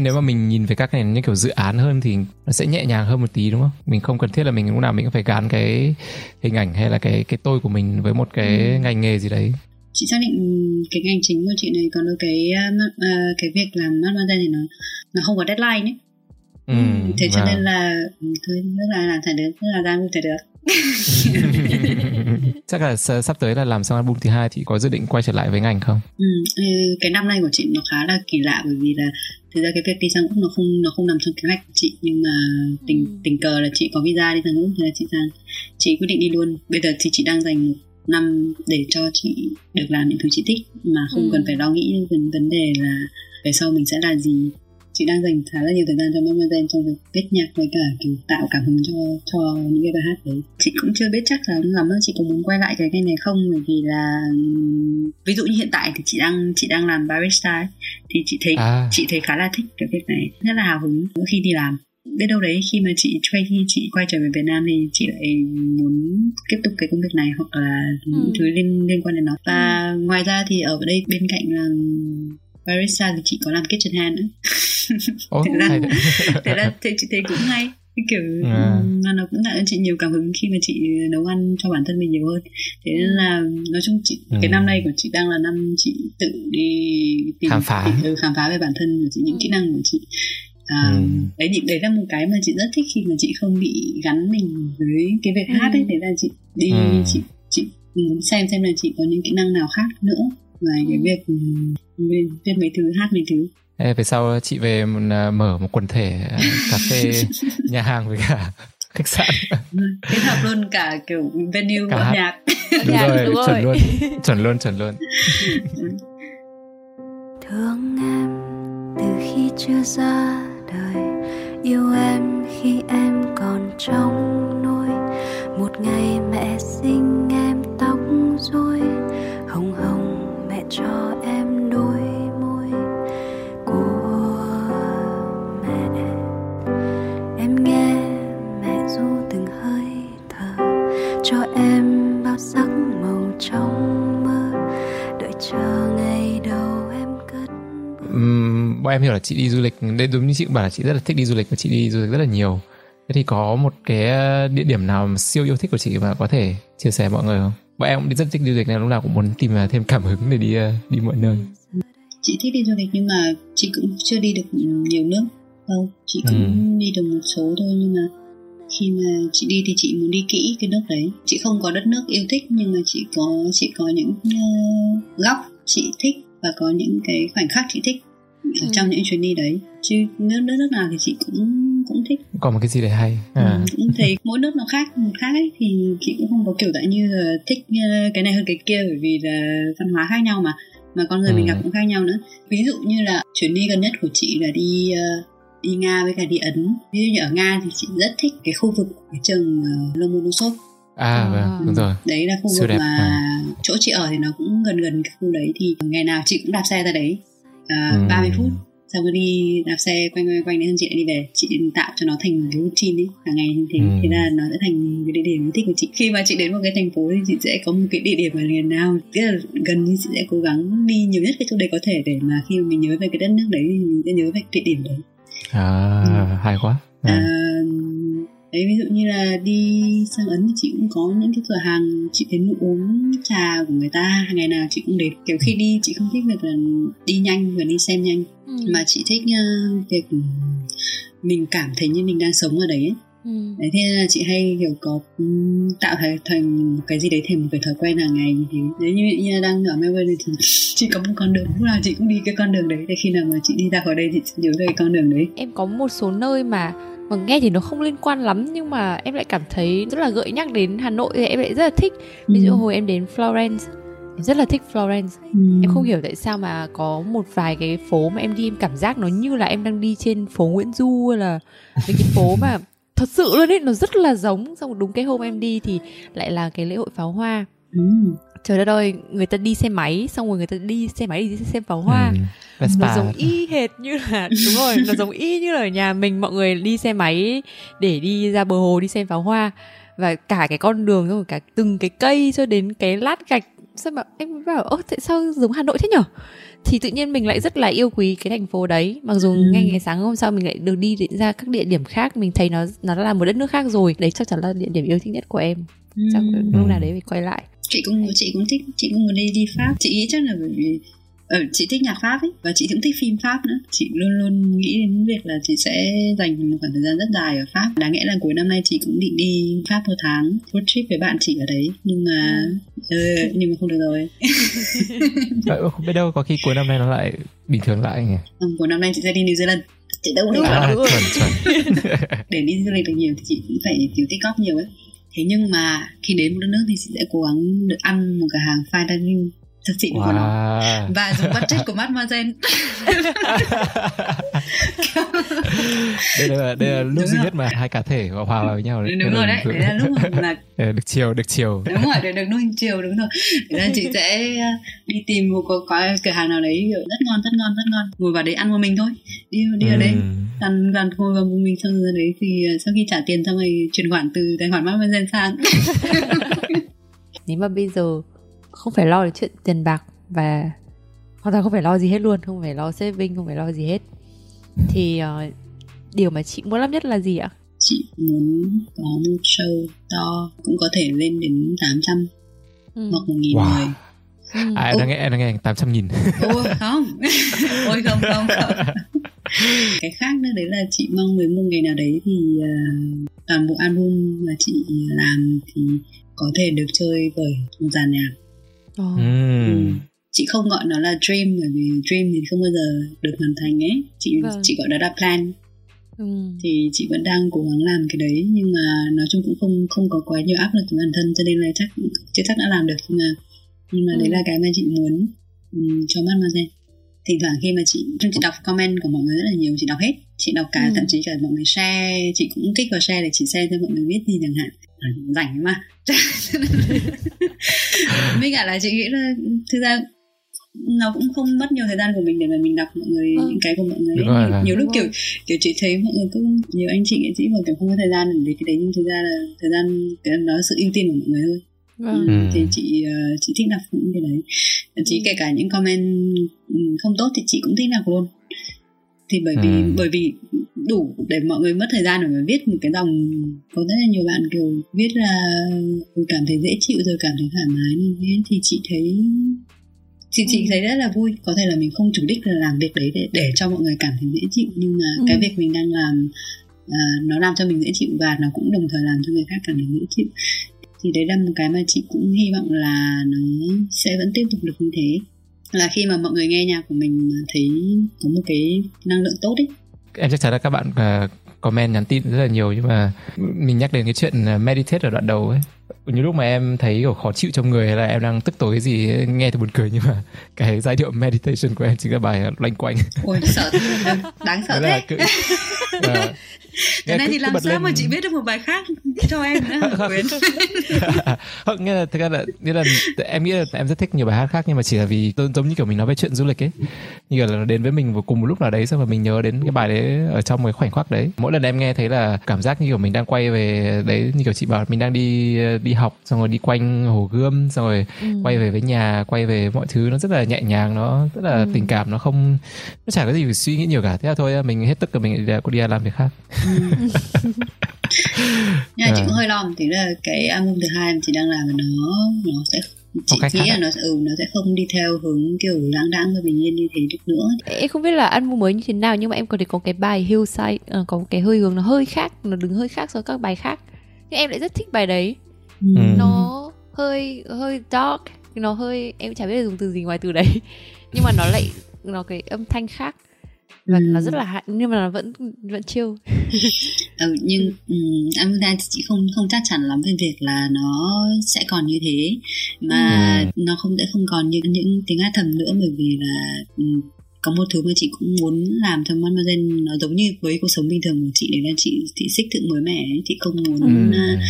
Speaker 3: nếu mà mình nhìn về các cái như kiểu dự án hơn thì nó sẽ nhẹ nhàng hơn một tí đúng không mình không cần thiết là mình lúc nào mình cũng phải gán cái hình ảnh hay là cái cái tôi của mình với một cái ừ. ngành nghề gì đấy
Speaker 5: chị xác định cái ngành chính của chị này còn đâu cái uh, cái việc làm mademoiselle thì nó nó không có deadline ấy
Speaker 3: Ừ,
Speaker 5: thế cho
Speaker 3: vâng.
Speaker 5: nên là ừ, thôi rất là làm phải được rất là ra phải được <laughs>
Speaker 3: chắc là sắp tới là làm xong album thứ hai thì có dự định quay trở lại với ngành không
Speaker 5: ừ, ừ, cái năm nay của chị nó khá là kỳ lạ bởi vì là thực ra cái việc đi sang úc nó không nó không nằm trong kế hoạch của chị nhưng mà tình
Speaker 6: Ừ.
Speaker 5: tình cờ là chị có visa đi sang úc thế là chị sang chị quyết định đi luôn bây giờ thì chị đang dành một năm để cho chị được làm những thứ chị thích mà không
Speaker 6: Ừ.
Speaker 5: cần phải lo nghĩ về vấn đề là về sau mình sẽ là gì chị đang dành khá là nhiều thời gian cho Mademoiselle trong việc viết nhạc với cả kiểu tạo cảm hứng cho cho những cái bài hát đấy. Chị cũng chưa biết chắc là lắm là chị có muốn quay lại cái ngành này không? Bởi vì là ví dụ như hiện tại thì chị đang chị đang làm barista ấy, thì chị thấy
Speaker 3: à.
Speaker 5: chị thấy khá là thích cái việc này rất là hào hứng mỗi khi đi làm. Biết đâu đấy khi mà chị quay khi chị quay trở về Việt Nam thì chị lại muốn tiếp tục cái công việc này hoặc là những
Speaker 6: Ừ.
Speaker 5: thứ liên liên quan đến nó. Và ngoài ra thì ở đây bên cạnh là barista thì chị có làm kitchen hand nữa
Speaker 3: Ồ,
Speaker 5: Thế là- thế là thế chị thấy cũng hay kiểu
Speaker 3: À.
Speaker 5: mà nó cũng tạo cho chị nhiều cảm hứng khi mà chị nấu ăn cho bản thân mình nhiều hơn thế nên là nói chung chị
Speaker 3: Ừ.
Speaker 5: cái năm nay của chị đang là năm chị tự đi tìm
Speaker 3: Khám phá.
Speaker 5: ừ, khám phá về bản thân của chị những
Speaker 6: Ừ.
Speaker 5: kỹ năng của chị à,
Speaker 3: Ừ.
Speaker 5: đấy đấy là một cái mà chị rất thích khi mà chị không bị gắn mình với cái việc
Speaker 6: Ừ.
Speaker 5: hát ấy thế là chị đi
Speaker 3: Ừ.
Speaker 5: chị chị muốn xem xem là chị có những kỹ năng nào khác nữa ngoài cái
Speaker 6: Ừ.
Speaker 5: việc viết viết mấy thứ hát mấy thứ.
Speaker 3: Ê, về sau chị về một, à, mở một quần thể à, cà phê nhà hàng với cả <laughs> khách sạn.
Speaker 5: Kết hợp luôn cả kiểu venue
Speaker 3: Cả
Speaker 5: âm nhạc.
Speaker 3: Đúng rồi
Speaker 6: đúng rồi.
Speaker 3: chuẩn luôn chuẩn luôn chuẩn luôn.
Speaker 7: Thương em từ khi chưa ra đời yêu em khi em còn trong nôi một ngày mẹ sinh em tóc rối hồng hồng mẹ cho sắc màu trong mơ. Đợi chờ ngày đầu em cất
Speaker 3: Ừm, bọn em hiểu là chị đi du lịch. Đây đúng như chị bảo là chị rất là thích đi du lịch và chị đi du lịch rất là nhiều. Thế thì có một cái ờ, địa điểm nào mà siêu yêu thích của chị mà có thể chia sẻ với mọi người không? Bọn em cũng đi rất thích đi du lịch nên lúc nào cũng muốn tìm ờ, thêm cảm hứng để đi ờ, đi mọi nơi.
Speaker 5: Chị thích đi du lịch nhưng mà chị cũng chưa đi được nhiều nước. Đâu chị cũng đi được một số thôi nhưng mà khi mà chị đi thì chị muốn đi kỹ cái nước đấy chị không có đất nước yêu thích nhưng mà chị có chị có những uh, góc chị thích và có những cái khoảnh khắc chị thích ở
Speaker 6: Ừ.
Speaker 5: trong những chuyến đi đấy chứ nước nước nước nào thì chị cũng cũng thích
Speaker 3: còn một cái gì để hay à.
Speaker 5: Ừ, cũng thấy <laughs> mỗi nước nó khác một khác ấy thì chị cũng không có kiểu dạng như là thích ờ, cái này hơn cái kia bởi vì là văn hóa khác nhau mà mà con người mình
Speaker 3: Ừ.
Speaker 5: gặp cũng khác nhau nữa ví dụ như là chuyến đi gần nhất của chị là đi ờ, đi Nga với cả đi Ấn. Ví dụ như ở Nga thì chị rất thích cái khu vực cái trường uh, Lomonosov.
Speaker 3: À
Speaker 6: À.
Speaker 3: vâng đúng rồi.
Speaker 5: Đấy là khu
Speaker 3: Siêu
Speaker 5: vực
Speaker 3: đẹp,
Speaker 5: mà
Speaker 3: à.
Speaker 5: chỗ chị ở thì nó cũng gần gần cái khu đấy thì ngày nào chị cũng đạp xe ra đấy. À,
Speaker 3: Ừ.
Speaker 5: 30 phút xong rồi đi đạp xe quanh quanh quanh đến xong chị lại đi về. Chị tạo cho nó thành một cái routine ấy hàng ngày như thế.
Speaker 3: Ừ.
Speaker 5: thế là nó sẽ thành cái địa điểm yêu thích của chị. Khi mà chị đến một cái thành phố thì chị sẽ có một cái địa điểm mà ngày nào tức là gần như chị sẽ cố gắng đi nhiều nhất cái chỗ đấy có thể để mà khi mà mình nhớ về cái đất nước đấy thì mình sẽ nhớ về cái địa điểm đấy
Speaker 3: à, hay quá à.
Speaker 5: à, đấy ví dụ như là đi sang ấn thì chị cũng có những cái cửa hàng chị đến uống trà của người ta ngày nào chị cũng đến kiểu khi đi chị không thích việc là đi nhanh và đi xem nhanh
Speaker 6: Ừ.
Speaker 5: mà chị thích uh, việc mình cảm thấy như mình đang sống ở đấy ấy.
Speaker 6: Ừ.
Speaker 5: đấy thế là chị hay kiểu có um, tạo thành thành cái gì đấy thành một cái thói quen hàng ngày như thế nếu như, như đang ở Melbourne thì <laughs> chị có một con đường lúc nào chị cũng đi cái con đường đấy để khi nào mà chị đi ra khỏi đây thì chị nhớ về cái con đường đấy
Speaker 6: em có một số nơi mà mà nghe thì nó không liên quan lắm nhưng mà em lại cảm thấy rất là gợi nhắc đến Hà Nội thì em lại rất là thích ví dụ
Speaker 5: Ừ.
Speaker 6: hồi em đến Florence em rất là thích Florence
Speaker 5: Ừ.
Speaker 6: em không hiểu tại sao mà có một vài cái phố mà em đi em cảm giác nó như là em đang đi trên phố Nguyễn Du hay là mấy cái phố mà thật sự luôn ấy nó rất là giống xong đúng cái hôm em đi thì lại là cái lễ hội pháo hoa
Speaker 5: Ừ.
Speaker 6: trời đất ơi người ta đi xe máy xong rồi người ta đi xe máy đi xem pháo hoa
Speaker 3: Ừ.
Speaker 6: nó giống y hệt như là đúng rồi nó giống y như là ở nhà mình mọi người đi xe máy để đi ra bờ hồ đi xem pháo hoa và cả cái con đường rồi cả từng cái cây cho đến cái lát gạch sao mà em mới bảo ơ tại sao giống Hà Nội thế nhở? Thì tự nhiên mình lại rất là yêu quý cái thành phố đấy. Mặc dù
Speaker 5: Ừ.
Speaker 6: ngay ngày sáng hôm sau mình lại được đi đến ra các địa điểm khác mình thấy nó nó là một đất nước khác rồi. Đấy chắc chắn là địa điểm yêu thích nhất của em. Chắc
Speaker 5: Ừ.
Speaker 6: lúc nào đấy phải quay lại.
Speaker 5: Chị cũng chị cũng thích chị cũng muốn đi đi pháp. Chị nghĩ chắc là bởi vì ờ, chị thích nhạc pháp ấy và chị cũng thích phim pháp nữa. Chị luôn luôn nghĩ đến việc là chị sẽ dành một khoảng thời gian rất dài ở pháp. Đáng lẽ là cuối năm nay chị cũng định đi pháp một tháng road trip với bạn chị ở đấy. Nhưng mà ừ. ừ, nhưng mà không được rồi. <laughs>
Speaker 3: Không biết đâu có khi cuối năm nay nó lại bình thường lại nhỉ?
Speaker 5: Ừ, cuối năm nay chị sẽ đi New Zealand. Chị đâu đi à, chuẩn, chuẩn. <laughs> để đi du lịch được nhiều thì chị cũng phải kiểu tích góp nhiều ấy. Thế nhưng mà khi đến một đất nước thì chị sẽ cố gắng được ăn một cửa hàng fine dining thực sự wow. của nó và dùng budget của Mademoiselle <laughs>
Speaker 3: đây là đây là lúc duy nhất mà hai cá thể hòa vào với nhau
Speaker 5: đấy. Đúng rồi đấy đấy là lúc mà
Speaker 3: được chiều được chiều.
Speaker 5: Đúng rồi để được nuôi chiều đúng rồi. Thế nên chị sẽ ờ, đi tìm một cái cửa hàng nào đấy rất ngon rất ngon rất ngon. Ngồi vào đấy ăn một mình thôi. Đi đi ở đây ăn gần ngồi vào một mình xong rồi đấy thì ờ, sau khi trả tiền xong rồi chuyển khoản từ tài khoản Mademoiselle sang. <laughs>
Speaker 6: Nếu mà bây giờ không phải lo đến chuyện tiền bạc và hoàn toàn không phải lo gì hết luôn không phải lo saving không phải lo gì hết. Thì uh, điều mà chị muốn làm nhất là gì ạ?
Speaker 5: Chị muốn có một show to cũng có thể lên đến 800 ừ. hoặc một nghìn wow. người.
Speaker 3: Ừ. À, em đang nghe em đang nghe 800 nghìn.
Speaker 5: Ôi không? Ôi <laughs> không không không. Cái khác nữa đấy là chị mong đến một ngày nào đấy thì uh, Toàn bộ album mà chị làm Thì có thể được chơi bởi một dàn nhạc oh. ừ. chị không gọi nó là dream bởi vì dream thì không bao giờ được hoàn thành ấy chị vâng. chị gọi nó là plan ừ. thì chị vẫn đang cố gắng làm cái đấy nhưng mà nói chung cũng không không có quá nhiều áp lực của bản thân cho nên là chắc chưa chắc đã làm được nhưng mà nhưng mà ừ. đấy là cái mà chị muốn um, cho mắt Mademoiselle thỉnh thoảng khi mà chị chị đọc comment của mọi người rất là nhiều chị đọc hết chị đọc cả ừ. thậm chí cả mọi người share chị cũng kích vào share để chị share cho mọi người biết gì chẳng hạn rảnh mà <laughs> mới cả là chị nghĩ là thực ra nó cũng không mất nhiều thời gian của mình để mà mình đọc mọi người ừ. những cái của mọi người. Rồi, nhiều, nhiều lúc kiểu kiểu chị thấy mọi người cứ nhiều anh chị nghệ sĩ mà kiểu không có thời gian để cái đấy nhưng thực ra là thời gian cái nó là sự ưu tiên của mọi người thôi Vâng. Ừ. thì chị uh, chị thích đọc những cái đấy chị ừ. kể cả những comment ừ, không tốt thì chị cũng thích đọc luôn thì bởi vì ừ. bởi vì đủ để mọi người mất thời gian để mà viết một cái dòng có rất là nhiều bạn kiểu viết là cảm thấy dễ chịu rồi cảm thấy thoải mái nên thì chị thấy chị chị ừ. thấy rất là vui có thể là mình không chủ đích là làm việc đấy để để cho mọi người cảm thấy dễ chịu nhưng mà ừ. cái việc mình đang làm à, nó làm cho mình dễ chịu và nó cũng đồng thời làm cho người khác cảm thấy dễ chịu thì đấy là một cái mà chị cũng hy vọng là nó sẽ vẫn tiếp tục được như thế là khi mà mọi người nghe nhạc của mình thấy có một cái năng lượng tốt ấy
Speaker 3: em chắc chắn là các bạn uh, comment nhắn tin rất là nhiều nhưng mà mình nhắc đến cái chuyện à, meditate ở đoạn đầu ấy những lúc mà em thấy kiểu khó chịu trong người hay là em đang tức tối cái gì nghe thì buồn cười nhưng mà <laughs> cái giai điệu meditation của em chính là bài loanh quanh.
Speaker 5: Ôi sợ <laughs> đáng sợ thế cứ, uh, Thế này thì làm sao lên... mà chị biết được một bài khác cho em nữa? <laughs> Quyến
Speaker 3: Không, nghĩa là thực ra là, nghĩa là em nghĩ là em rất thích nhiều bài hát khác nhưng mà chỉ là vì giống như kiểu mình nói về chuyện du lịch ấy. Như là nó đến với mình vào cùng một lúc nào đấy xong rồi mình nhớ đến cái bài đấy ở trong cái khoảnh khắc đấy. Mỗi lần em nghe thấy là cảm giác như kiểu mình đang quay về đấy như kiểu chị bảo mình đang đi đi học xong rồi đi quanh hồ gươm xong rồi ừ. quay về với nhà quay về mọi thứ. Nó rất là nhẹ nhàng nó rất là ừ. tình cảm nó không nó chả có gì phải suy nghĩ nhiều cả. Thế là thôi mình hết tức rồi mình đi làm việc khác. <laughs>
Speaker 5: Nhưng mà chị cũng hơi lo một tí là cái album thứ hai mà chị đang làm nó nó sẽ chị nghĩ là nó ừ, nó sẽ không đi theo hướng kiểu lãng đãng và bình yên như thế được nữa.
Speaker 6: Em không biết là album mới như thế nào nhưng mà em có thể có cái bài Hillside uh, có cái hơi hướng nó hơi khác nó đứng hơi khác so với các bài khác. Nhưng em lại rất thích bài đấy ừ. nó hơi hơi dark nó hơi em chả biết là dùng từ gì ngoài từ đấy <laughs> nhưng mà nó lại nó cái âm thanh khác và ừ. nó rất là hại nhưng mà nó vẫn vẫn chiêu <laughs>
Speaker 5: ừ, nhưng um, em thì chị không không chắc chắn lắm về việc là nó sẽ còn như thế mà ừ. nó không sẽ không còn như những tiếng hát thầm nữa bởi vì là um, có một thứ mà chị cũng muốn làm cho Mademoiselle nó giống như với cuộc sống bình thường của chị đấy là chị chị xích thượng mới mẻ ấy. chị không muốn ừ. uh,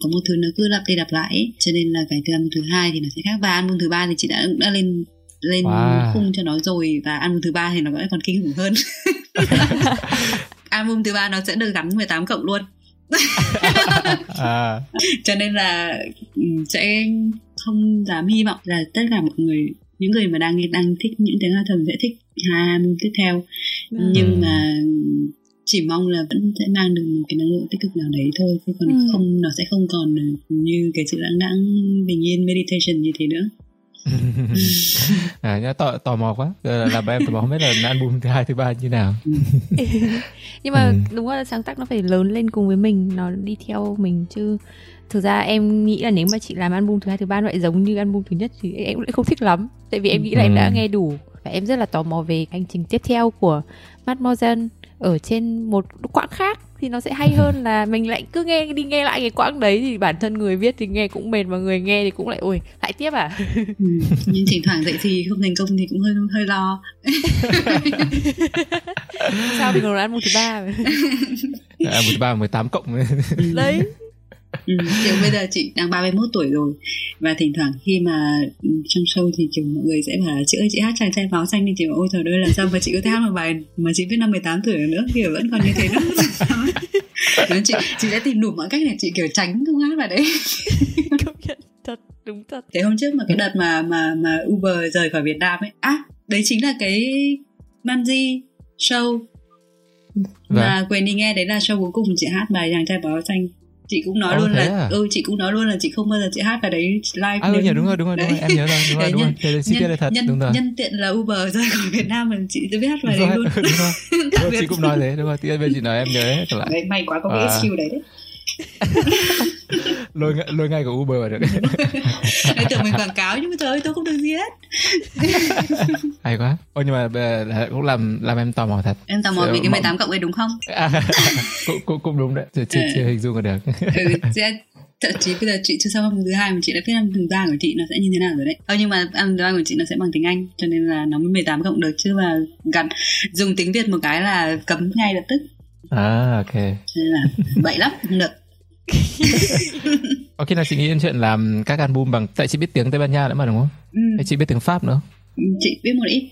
Speaker 5: có một thứ nó cứ lặp đi lặp lại ấy. cho nên là cái album thứ hai thì nó sẽ khác và album thứ ba thì chị đã đã lên lên wow. khung cho nó rồi và album thứ ba thì nó vẫn còn kinh khủng hơn <laughs> <laughs> album thứ ba nó sẽ được gắn 18 cộng luôn <laughs> à. cho nên là ừ, sẽ không dám hy vọng là tất cả mọi người những người mà đang đang thích những tiếng hát thầm sẽ thích hai album tiếp theo ừ. nhưng mà chỉ mong là vẫn sẽ mang được một cái năng lượng tích cực nào đấy thôi chứ còn
Speaker 6: Ừ.
Speaker 5: không nó sẽ không còn được như cái sự lãng đãng bình yên meditation như thế nữa. <laughs>
Speaker 3: À, nhá, tò, tò mò quá. Ờ, làm em tò mò không biết là <laughs> album thứ hai thứ ba như nào. <laughs>
Speaker 6: Nhưng mà
Speaker 3: Ừ.
Speaker 6: đúng là sáng tác nó phải lớn lên cùng với mình nó đi theo mình chứ thực ra em nghĩ là nếu mà chị làm album thứ hai thứ ba nó lại giống như album thứ nhất thì em cũng lại không thích lắm. Tại vì em nghĩ là em đã
Speaker 3: Ừ.
Speaker 6: nghe đủ. Và em rất là tò mò về hành trình tiếp theo của Mademoiselle ở trên một quãng khác thì nó sẽ hay hơn là mình lại cứ nghe đi nghe lại cái quãng đấy thì bản thân người viết thì nghe cũng mệt mà người nghe thì cũng lại ôi lại tiếp à?
Speaker 5: Ừ. nhưng thỉnh thoảng dậy thì không thành công thì cũng hơi hơi lo. <laughs>
Speaker 6: Sao mình còn là album thứ ba
Speaker 3: à, <laughs> một ba mười tám cộng.
Speaker 6: Đấy
Speaker 5: Ừ, kiểu bây giờ chị đang 31 tuổi rồi. Và thỉnh thoảng khi mà ừ, trong show thì kiểu mọi người sẽ bảo là chị ơi chị hát chàng trai máu xanh đi. Chị bảo ôi trời ơi làm sao mà chị có thể hát một bài mà chị biết năm 18 tuổi nữa? Kiểu vẫn còn như thế nữa. <laughs> Nên chị chị sẽ tìm đủ mọi cách để chị kiểu tránh không hát bài đấy. <laughs>
Speaker 6: Công nhận thật đúng thật.
Speaker 5: Cái hôm trước mà cái đợt mà mà mà Uber rời khỏi Việt Nam ấy à đấy chính là cái Manji show. Mà quyền đi nghe đấy là show cuối cùng chị hát bài chàng trai máu xanh chị cũng nói
Speaker 3: Ồ,
Speaker 5: luôn là
Speaker 3: à?
Speaker 5: ừ chị cũng nói luôn là chị không bao giờ chị hát bài đấy live
Speaker 3: à ừ,
Speaker 5: nếu-
Speaker 3: nhỉ, đúng rồi đúng rồi đúng rồi
Speaker 5: Đấy.
Speaker 3: em nhớ rồi đúng rồi
Speaker 5: Đấy,
Speaker 3: đúng rồi
Speaker 5: nhân-
Speaker 3: tiết
Speaker 5: nhân,
Speaker 3: là thật
Speaker 5: nhân,
Speaker 3: đúng rồi
Speaker 5: nhân tiện là Uber rời khỏi Việt Nam mà chị tôi biết hát bài
Speaker 3: đúng
Speaker 5: đấy
Speaker 3: rồi,
Speaker 5: luôn <laughs>
Speaker 3: đúng rồi. <laughs> Đúng rồi, chị cũng nói thế đúng rồi tí bên chị nói em nhớ hết trở lại
Speaker 5: đấy, may quá có cái
Speaker 3: À.
Speaker 5: skill đấy đấy <laughs>
Speaker 3: lôi ngay- lôi ngay của Uber vào được. <laughs>
Speaker 5: Đấy tưởng mình quảng cáo nhưng mà trời ơi tôi không được gì hết. <laughs>
Speaker 3: Hay quá. Ôi nhưng mà cũng làm làm em tò mò thật.
Speaker 5: Em tò mò vì cái
Speaker 3: mong-
Speaker 5: 18 cộng ấy đúng không?
Speaker 3: À, cũng, cũng cũng đúng đấy. Chưa, chưa, chưa hình dung được.
Speaker 5: Ừ, thậm chí bây giờ chị chưa xong album thứ hai mà chị đã biết album thứ ba của chị nó sẽ như thế nào rồi đấy. Ờ, nhưng mà album thứ ba của chị nó sẽ bằng tiếng Anh cho nên là nó mới 18 cộng được chứ mà gắn dùng tiếng Việt một cái là cấm ngay lập tức
Speaker 3: à ok.
Speaker 5: Là bậy lắm không được.
Speaker 3: Có khi nào chị nghĩ đến chuyện làm các album bằng tại chị biết tiếng Tây Ban Nha nữa mà đúng không?
Speaker 5: Ừ,
Speaker 3: hay chị biết tiếng Pháp nữa?
Speaker 5: Chị biết một ít.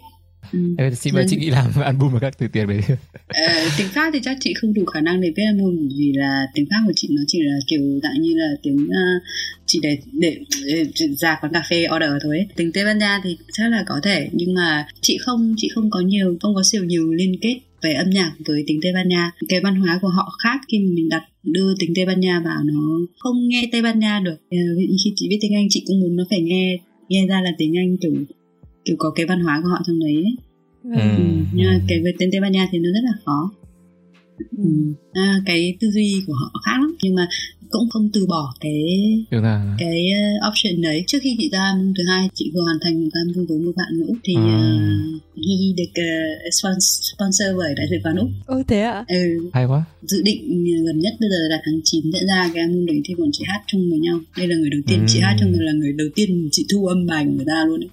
Speaker 5: Ừ.
Speaker 3: Thế chị mà chị nghĩ làm <laughs> album bằng các từ tiếng đấy.
Speaker 5: Ờ, tiếng Pháp thì chắc chị không đủ khả năng để viết album vì là tiếng Pháp của chị nó chỉ là kiểu dạng như là tiếng uh, chỉ để để, để ra quán cà phê order thôi ấy. tiếng Tây Ban Nha thì chắc là có thể nhưng mà chị không chị không có nhiều không có siêu nhiều liên kết về âm nhạc với tiếng Tây Ban Nha cái văn hóa của họ khác khi mà mình đặt đưa tiếng Tây Ban Nha vào nó không nghe Tây Ban Nha được Ờ, khi chị biết tiếng Anh chị cũng muốn nó phải nghe nghe ra là tiếng Anh kiểu kiểu có cái văn hóa của họ trong đấy ấy.
Speaker 3: Ừ.
Speaker 5: Ừ, nhưng mà cái về tên Tây Ban Nha thì nó rất là khó ừ. à, cái tư duy của họ khác lắm nhưng mà cũng không từ bỏ cái cái uh, option đấy. Trước khi chị ra album thứ hai chị vừa hoàn thành một album với một bạn nữ thì
Speaker 3: À.
Speaker 5: uh, Ghi được uh, sponsor, bởi đại sứ quán úc
Speaker 6: ôi thế ạ?
Speaker 5: Ừ,
Speaker 3: hay quá.
Speaker 5: Dự định gần nhất bây giờ là tháng 9 sẽ ra cái album đấy thì bọn chị hát chung với nhau. Đây là người đầu tiên chị
Speaker 3: Ừ.
Speaker 5: hát chung là người đầu tiên chị thu âm bài của người ta luôn ấy.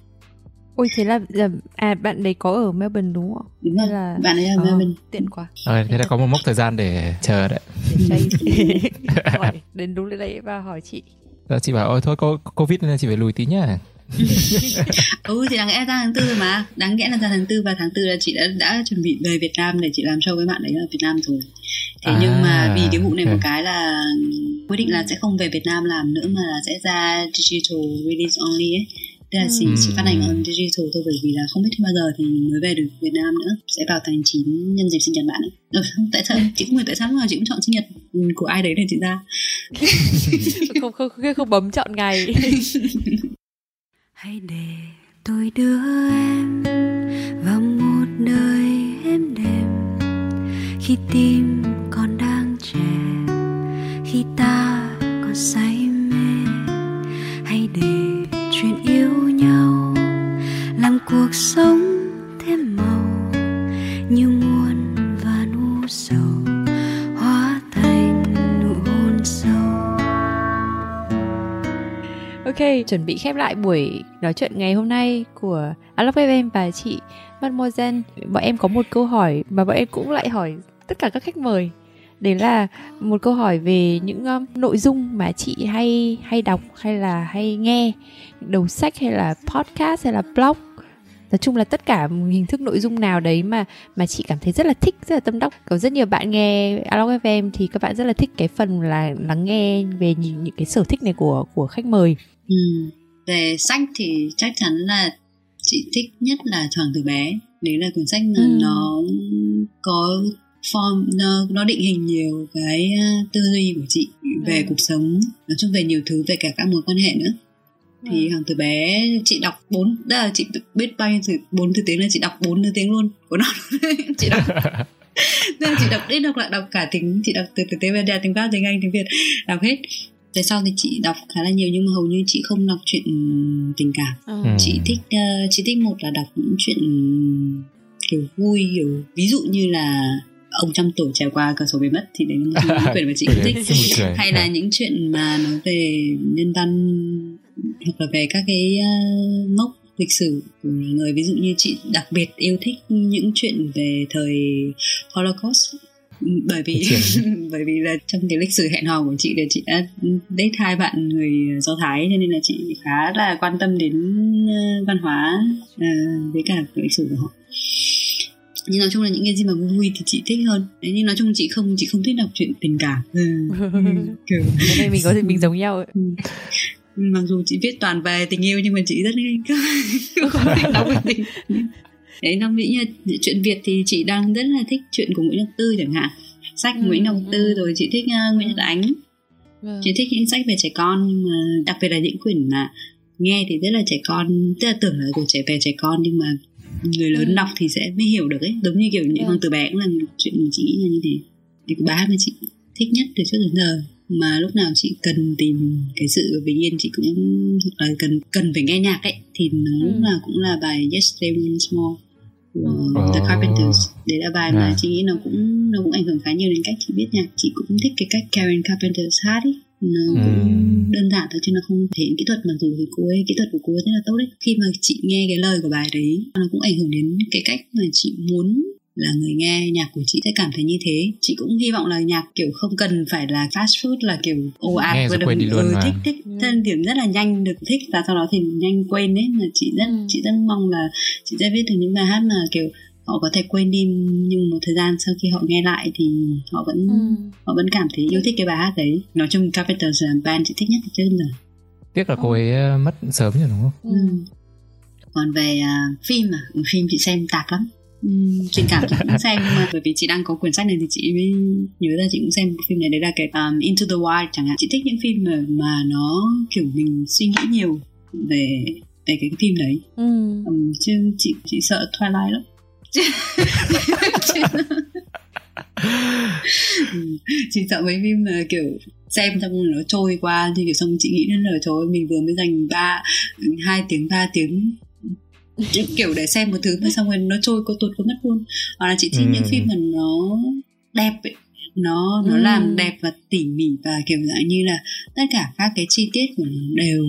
Speaker 6: Ôi thế là, là à bạn đấy có ở Melbourne đúng không?
Speaker 5: Đúng không
Speaker 6: là-
Speaker 5: bạn ấy là
Speaker 6: Ờ,
Speaker 5: Melbourne.
Speaker 6: tiện quá.
Speaker 3: Rồi thế là có một mốc thời gian để chờ đấy.
Speaker 6: Để <laughs> <laughs> hỏi <laughs> đến đúng lúc đấy và hỏi chị.
Speaker 3: Rồi chị bảo ôi thôi có covid nên là chị phải lùi tí nhá.
Speaker 5: Ừ thì đáng lẽ ra tháng tư rồi mà. Đáng lẽ là ra tháng tư và tháng tư là chị đã đã chuẩn bị về Việt Nam để chị làm show với bạn đấy ở Việt Nam rồi. Thế
Speaker 3: À,
Speaker 5: nhưng mà vì cái vụ này
Speaker 3: ok.
Speaker 5: một cái là quyết định là sẽ không về Việt Nam làm nữa mà là sẽ ra digital release only ấy Tức là chỉ, chỉ phát hành on digital thôi bởi vì là không biết bao giờ thì mới về được Việt Nam nữa. Sẽ vào tháng 9 nhân dịp sinh nhật bạn ấy. Ừ, không, tại sao? Chị không hiểu tại sao mà chị cũng chọn sinh nhật của ai đấy để chị ra. <laughs>
Speaker 6: Không không không, không bấm chọn ngày. <laughs>
Speaker 7: Hãy để tôi đưa em vào một nơi êm đềm. Khi tim còn đang trẻ khi ta còn say cuộc sống thêm màu như muôn và u sầu hóa thành nụ hôn sâu
Speaker 6: Ok, chuẩn bị khép lại buổi nói chuyện ngày hôm nay của Alok FM và chị Mademoiselle. Bọn em có một câu hỏi mà bọn em cũng lại hỏi tất cả các khách mời. Đấy là một câu hỏi về những um, nội dung mà chị hay hay đọc hay là hay nghe, đầu sách hay là podcast hay là blog. Nói chung là tất cả hình thức nội dung nào đấy mà mà chị cảm thấy rất là thích, rất là tâm đắc. Có rất nhiều bạn nghe Aloe FM thì các bạn rất là thích cái phần là lắng nghe về những, những cái sở thích này của của khách mời.
Speaker 5: Ừ. Về sách thì chắc chắn là chị thích nhất là Thoảng từ bé. Đấy là cuốn sách
Speaker 6: Ừ.
Speaker 5: nó có form nó nó định hình nhiều cái uh, tư duy của chị về
Speaker 6: Ừ.
Speaker 5: cuộc sống nói chung về nhiều thứ về cả các mối quan hệ nữa thì hàng từ bé chị đọc bốn đó là chị biết bao nhiêu từ bốn thứ tiếng là chị đọc bốn thứ tiếng luôn của nó. <laughs> Chị đọc. <laughs> Là chị đọc đi đọc lại đọc cả tiếng chị đọc từ từ tiếng Việt tiếng Pháp tiếng Anh tiếng Việt đọc hết. Về sau thì chị đọc khá là nhiều nhưng mà hầu như chị không đọc chuyện tình cảm.
Speaker 6: Ờ.
Speaker 3: Ừ.
Speaker 5: chị thích uh, chị thích một là đọc những chuyện kiểu vui kiểu ví dụ như là ông trăm tuổi trải qua cửa sổ bị mất thì đấy là những <laughs> quyển mà chị cũng thích. hay là những chuyện mà nói về nhân văn hoặc là về các cái uh, mốc lịch sử của người ví dụ như chị đặc biệt yêu thích những chuyện về thời Holocaust. Bởi vì <laughs> bởi vì là trong cái lịch sử hẹn hò của chị là chị đã date hai bạn người Do Thái cho nên là chị khá là quan tâm đến uh, văn hóa uh, với cả lịch sử của họ. Nhưng nói chung là những cái gì mà vui thì chị thích hơn. Đấy nhưng nói chung chị không chị không thích đọc chuyện tình cảm. Ừ. Ừ, <laughs> <laughs> kiểu
Speaker 6: này mình có thể mình giống nhau ấy.
Speaker 5: Mặc dù chị viết toàn về tình yêu nhưng mà chị rất <laughs> không, không thích đọc về tình đấy nó nghĩ như chuyện việt thì chị đang rất là thích chuyện của nguyễn ngọc tư chẳng hạn sách
Speaker 6: Ừ,
Speaker 5: nguyễn ngọc tư
Speaker 6: ừ.
Speaker 5: rồi chị thích uh, nguyễn nhật ánh
Speaker 6: Vâng.
Speaker 5: chị thích những sách về trẻ con nhưng mà đặc biệt là những quyển mà nghe thì rất là trẻ con tức là tưởng là của trẻ về trẻ con nhưng mà người lớn
Speaker 6: Ừ.
Speaker 5: đọc thì sẽ mới hiểu được ấy giống như kiểu những
Speaker 6: Ừ.
Speaker 5: con từ bé cũng là chuyện mà chị nghĩ là như thế thì hát mà chị thích nhất từ trước đến giờ mà lúc nào chị cần tìm cái sự bình yên chị cũng hoặc là cần cần phải nghe nhạc ấy thì nó
Speaker 6: Ừ.
Speaker 5: lúc nào cũng là bài Yesterday Once More của
Speaker 3: Ừ.
Speaker 5: The
Speaker 3: Ồ.
Speaker 5: Carpenters đấy là bài mà
Speaker 3: À.
Speaker 5: chị nghĩ nó cũng nó cũng ảnh hưởng khá nhiều đến cách chị viết nhạc chị cũng thích cái cách Karen Carpenters hát ấy nó
Speaker 3: Ừ.
Speaker 5: cũng đơn giản thôi chứ nó không thể hiện kỹ thuật mặc dù thì cô ấy kỹ thuật của cô ấy rất là tốt đấy khi mà chị nghe cái lời của bài đấy nó cũng ảnh hưởng đến cái cách mà chị muốn là người nghe nhạc của chị sẽ cảm thấy như thế chị cũng hy vọng là nhạc kiểu không cần phải là fast food là kiểu ồ ạt
Speaker 3: rồi quên đi luôn
Speaker 5: ừ,
Speaker 3: mà.
Speaker 5: thích thích
Speaker 6: Ừ.
Speaker 5: thân điểm rất là nhanh được thích và sau đó thì nhanh quên đấy mà chị rất
Speaker 6: Ừ.
Speaker 5: chị rất mong là chị sẽ viết được những bài hát mà kiểu họ có thể quên đi nhưng một thời gian sau khi họ nghe lại thì họ vẫn
Speaker 6: Ừ.
Speaker 5: họ vẫn cảm thấy yêu thích cái bài hát đấy nói chung Carpenters là band chị thích nhất từ trước đến giờ
Speaker 3: tiếc là cô ấy ờ, mất sớm rồi đúng không
Speaker 6: Ừ.
Speaker 5: Ừ. còn về à, phim à Ừ, phim chị xem tạp lắm Ừm, tình cảm chị cũng xem nhưng mà bởi vì chị đang có quyển sách này thì chị mới nhớ ra chị cũng xem một phim này. Đấy là cái um, Into the Wild chẳng hạn. Chị thích những phim mà, mà nó kiểu mình suy nghĩ nhiều về về cái phim đấy.
Speaker 6: Ừ.
Speaker 5: Ừm, chứ chị chị sợ Twilight lắm. Chị sợ mấy phim mà kiểu xem xong nó trôi qua thì kiểu xong chị nghĩ đến là trời ơi, mình vừa mới dành ba hai tiếng ba tiếng kiểu để xem một thứ mà xong rồi nó trôi có tuột có mất luôn. Hoặc là chị thích
Speaker 3: Ừ.
Speaker 5: những phim mà nó đẹp ấy. Nó nó
Speaker 6: Ừ.
Speaker 5: làm đẹp và tỉ mỉ và kiểu dạng như là tất cả các cái chi tiết của nó đều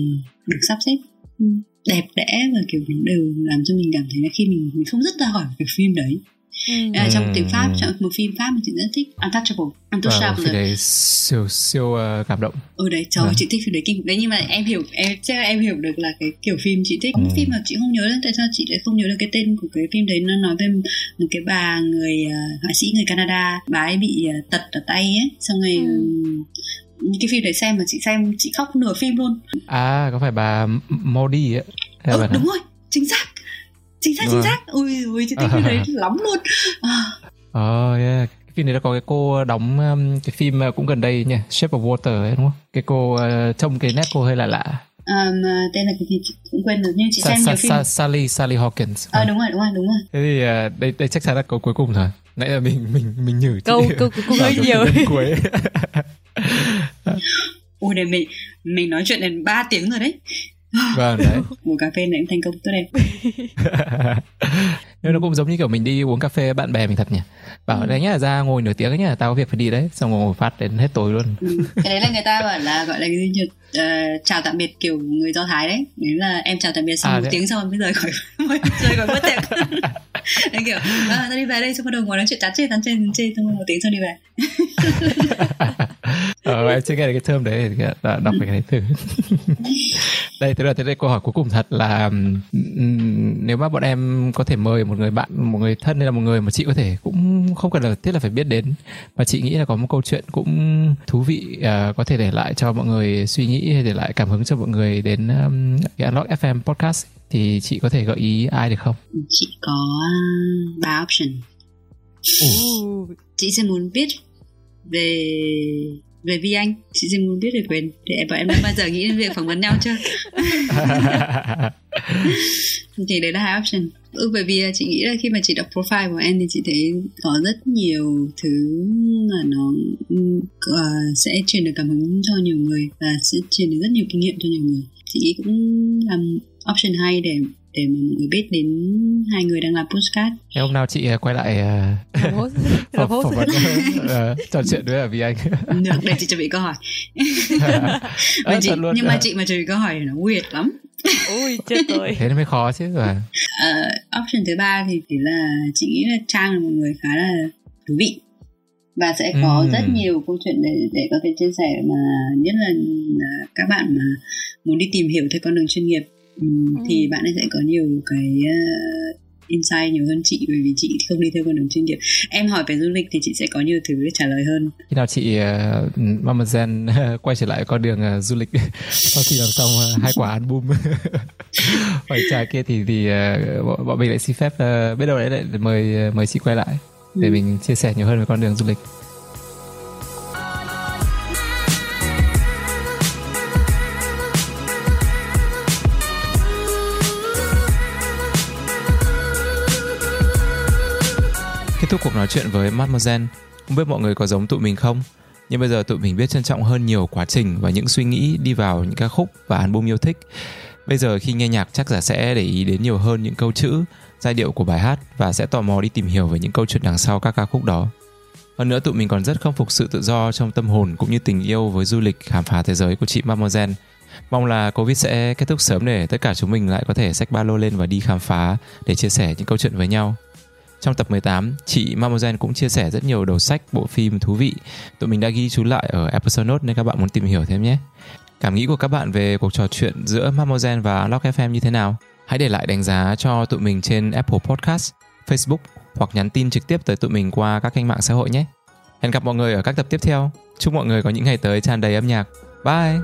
Speaker 5: được sắp xếp. Ừ, đẹp đẽ và kiểu nó đều làm cho mình cảm thấy là khi mình mình không dứt ra khỏi cái phim đấy
Speaker 6: Ừ.
Speaker 5: à, trong
Speaker 3: Ừ.
Speaker 5: tiếng Pháp trong một phim Pháp mà chị rất thích Untouchable Untouchable
Speaker 3: phim đấy siêu siêu ờ, cảm động
Speaker 5: ừ đấy trời
Speaker 3: Vâng.
Speaker 5: chị thích phim đấy kinh đấy nhưng mà em hiểu em chắc là em hiểu được là cái kiểu phim chị thích
Speaker 3: Ừ.
Speaker 5: phim mà chị không nhớ là tại sao chị lại không nhớ được cái tên của cái phim đấy nó nói về một cái bà người uh, họa sĩ người Canada bà ấy bị uh, tật ở tay ấy xong rồi
Speaker 6: Ừ.
Speaker 5: ừm, cái phim đấy xem mà chị xem chị khóc nửa phim luôn
Speaker 3: à có phải bà Modi ấy
Speaker 5: ừ, đúng rồi chính xác chính xác chính
Speaker 3: rồi.
Speaker 5: xác ui ui chị thích phim đấy <laughs> lắm luôn à,
Speaker 3: Ờ yeah. Cái phim này là có cái cô đóng um, cái phim uh, cũng gần đây nha Shape of Water ấy đúng không? Cái cô uh, trông cái nét cô hơi lạ lạ.
Speaker 5: um, tên là cái gì chị cũng quên rồi nhưng chị
Speaker 3: Sa,
Speaker 5: xem
Speaker 3: Sa,
Speaker 5: nhiều phim
Speaker 3: Sa, Sally Sally Hawkins.
Speaker 5: à, đúng rồi đúng rồi đúng rồi
Speaker 3: Thế thì uh, đây đây chắc chắn là câu cuối cùng rồi. Nãy là mình mình mình nhử chị.
Speaker 6: Câu câu cuối cùng hơi nhiều.
Speaker 3: cuối.
Speaker 5: ui này mình mình nói chuyện đến 3 tiếng rồi đấy
Speaker 3: vâng đấy. <laughs>
Speaker 5: một cà phê này cũng thành công tốt đẹp <laughs>
Speaker 3: Nhưng nó cũng giống như kiểu mình đi uống cà phê bạn bè mình thật nhỉ. Bảo
Speaker 6: Ừ.
Speaker 3: đấy nhá, ra ngồi nửa tiếng ấy nhá, tao có việc phải đi đấy. Xong ngồi phát đến hết tối luôn.
Speaker 5: ừ. cái đấy là người ta bảo là gọi là cái gì nhỉ? Ờ, chào tạm biệt kiểu người do thái đấy đấy là em chào tạm biệt sau
Speaker 3: À,
Speaker 5: một
Speaker 3: đấy.
Speaker 5: tiếng sau mới rời khỏi <laughs> mới rời khỏi bữa tiệc đấy kiểu à, tao đi về đây xong bắt đầu ngồi nói chuyện tán chê tán chê tán chê xong một tiếng sau đi về
Speaker 3: ờ, em chưa nghe được cái term đấy đã đọc cái đấy thử. <laughs> Đây thế là thế đây câu hỏi cuối cùng thật là nếu mà bọn em có thể mời một người bạn một người thân hay là một người mà chị có thể cũng không cần là thiết là phải biết đến. Mà chị nghĩ là có một câu chuyện cũng thú vị à, có thể để lại cho mọi người suy nghĩ hay để lại cảm hứng cho mọi người đến um, cái Unlock FM podcast. Thì chị có thể gợi ý ai được không?
Speaker 5: chị có uh, ba option.
Speaker 3: Ồ,
Speaker 5: chị sẽ muốn biết về về Vi Anh chị sẽ muốn biết về quyền để bọn em đã bao giờ nghĩ đến việc phỏng vấn nhau chưa? <laughs> Thì đấy là hai option. Ừ, bởi vì chị nghĩ là khi mà chị đọc profile của em thì chị thấy có rất nhiều thứ mà nó uh, sẽ truyền được cảm hứng cho nhiều người và sẽ truyền được rất nhiều kinh nghiệm cho nhiều người. Chị nghĩ cũng làm option hay để để mà mọi người biết đến hai người đang làm postcard
Speaker 3: Thế hôm nào chị ờ, quay lại uh, <laughs> phỏng, phỏng vấn uh, trò chuyện với ở vì anh.
Speaker 5: Được để chị chuẩn bị câu hỏi. <laughs> À, chị, luôn. nhưng mà chị mà chuẩn bị câu hỏi thì nó weird lắm.
Speaker 6: Ui chết rồi.
Speaker 3: Thế nó mới khó chứ
Speaker 5: mà. Uh, option thứ ba thì thì là chị nghĩ là trang là một người khá là thú vị. Và sẽ có ừ. rất nhiều câu chuyện để để có thể chia sẻ mà nhất là các bạn mà muốn đi tìm hiểu theo con đường chuyên nghiệp ừ. thì bạn ấy sẽ có nhiều cái uh, insight nhiều hơn chị bởi vì chị không đi theo con đường chuyên nghiệp em hỏi về du lịch thì chị sẽ có nhiều thứ để trả lời hơn
Speaker 3: khi nào chị uh, Mama Zen quay trở lại con đường uh, du lịch <laughs> sau khi làm xong uh, hai quả album phải trà kia thì thì uh, bọn mình lại xin phép uh, biết đâu đấy lại mời mời chị quay lại để ừ. mình chia sẻ nhiều hơn về con đường du lịch Kết thúc cuộc nói chuyện với Mademoiselle, không biết mọi người có giống tụi mình không? Nhưng bây giờ tụi mình biết trân trọng hơn nhiều quá trình và những suy nghĩ đi vào những ca khúc và album yêu thích. Bây giờ khi nghe nhạc chắc giả sẽ để ý đến nhiều hơn những câu chữ, giai điệu của bài hát và sẽ tò mò đi tìm hiểu về những câu chuyện đằng sau các ca khúc đó. Hơn nữa tụi mình còn rất khâm phục sự tự do trong tâm hồn cũng như tình yêu với du lịch khám phá thế giới của chị Mademoiselle. Mong là Covid sẽ kết thúc sớm để tất cả chúng mình lại có thể xách ba lô lên và đi khám phá để chia sẻ những câu chuyện với nhau. Trong tập 18, chị Mamozen cũng chia sẻ rất nhiều đầu sách, bộ phim thú vị. Tụi mình đã ghi chú lại ở episode note nên các bạn muốn tìm hiểu thêm nhé. Cảm nghĩ của các bạn về cuộc trò chuyện giữa Mamozen và Lock FM như thế nào? Hãy để lại đánh giá cho tụi mình trên Apple Podcast, Facebook hoặc nhắn tin trực tiếp tới tụi mình qua các kênh mạng xã hội nhé. Hẹn gặp mọi người ở các tập tiếp theo. Chúc mọi người có những ngày tới tràn đầy âm nhạc. Bye!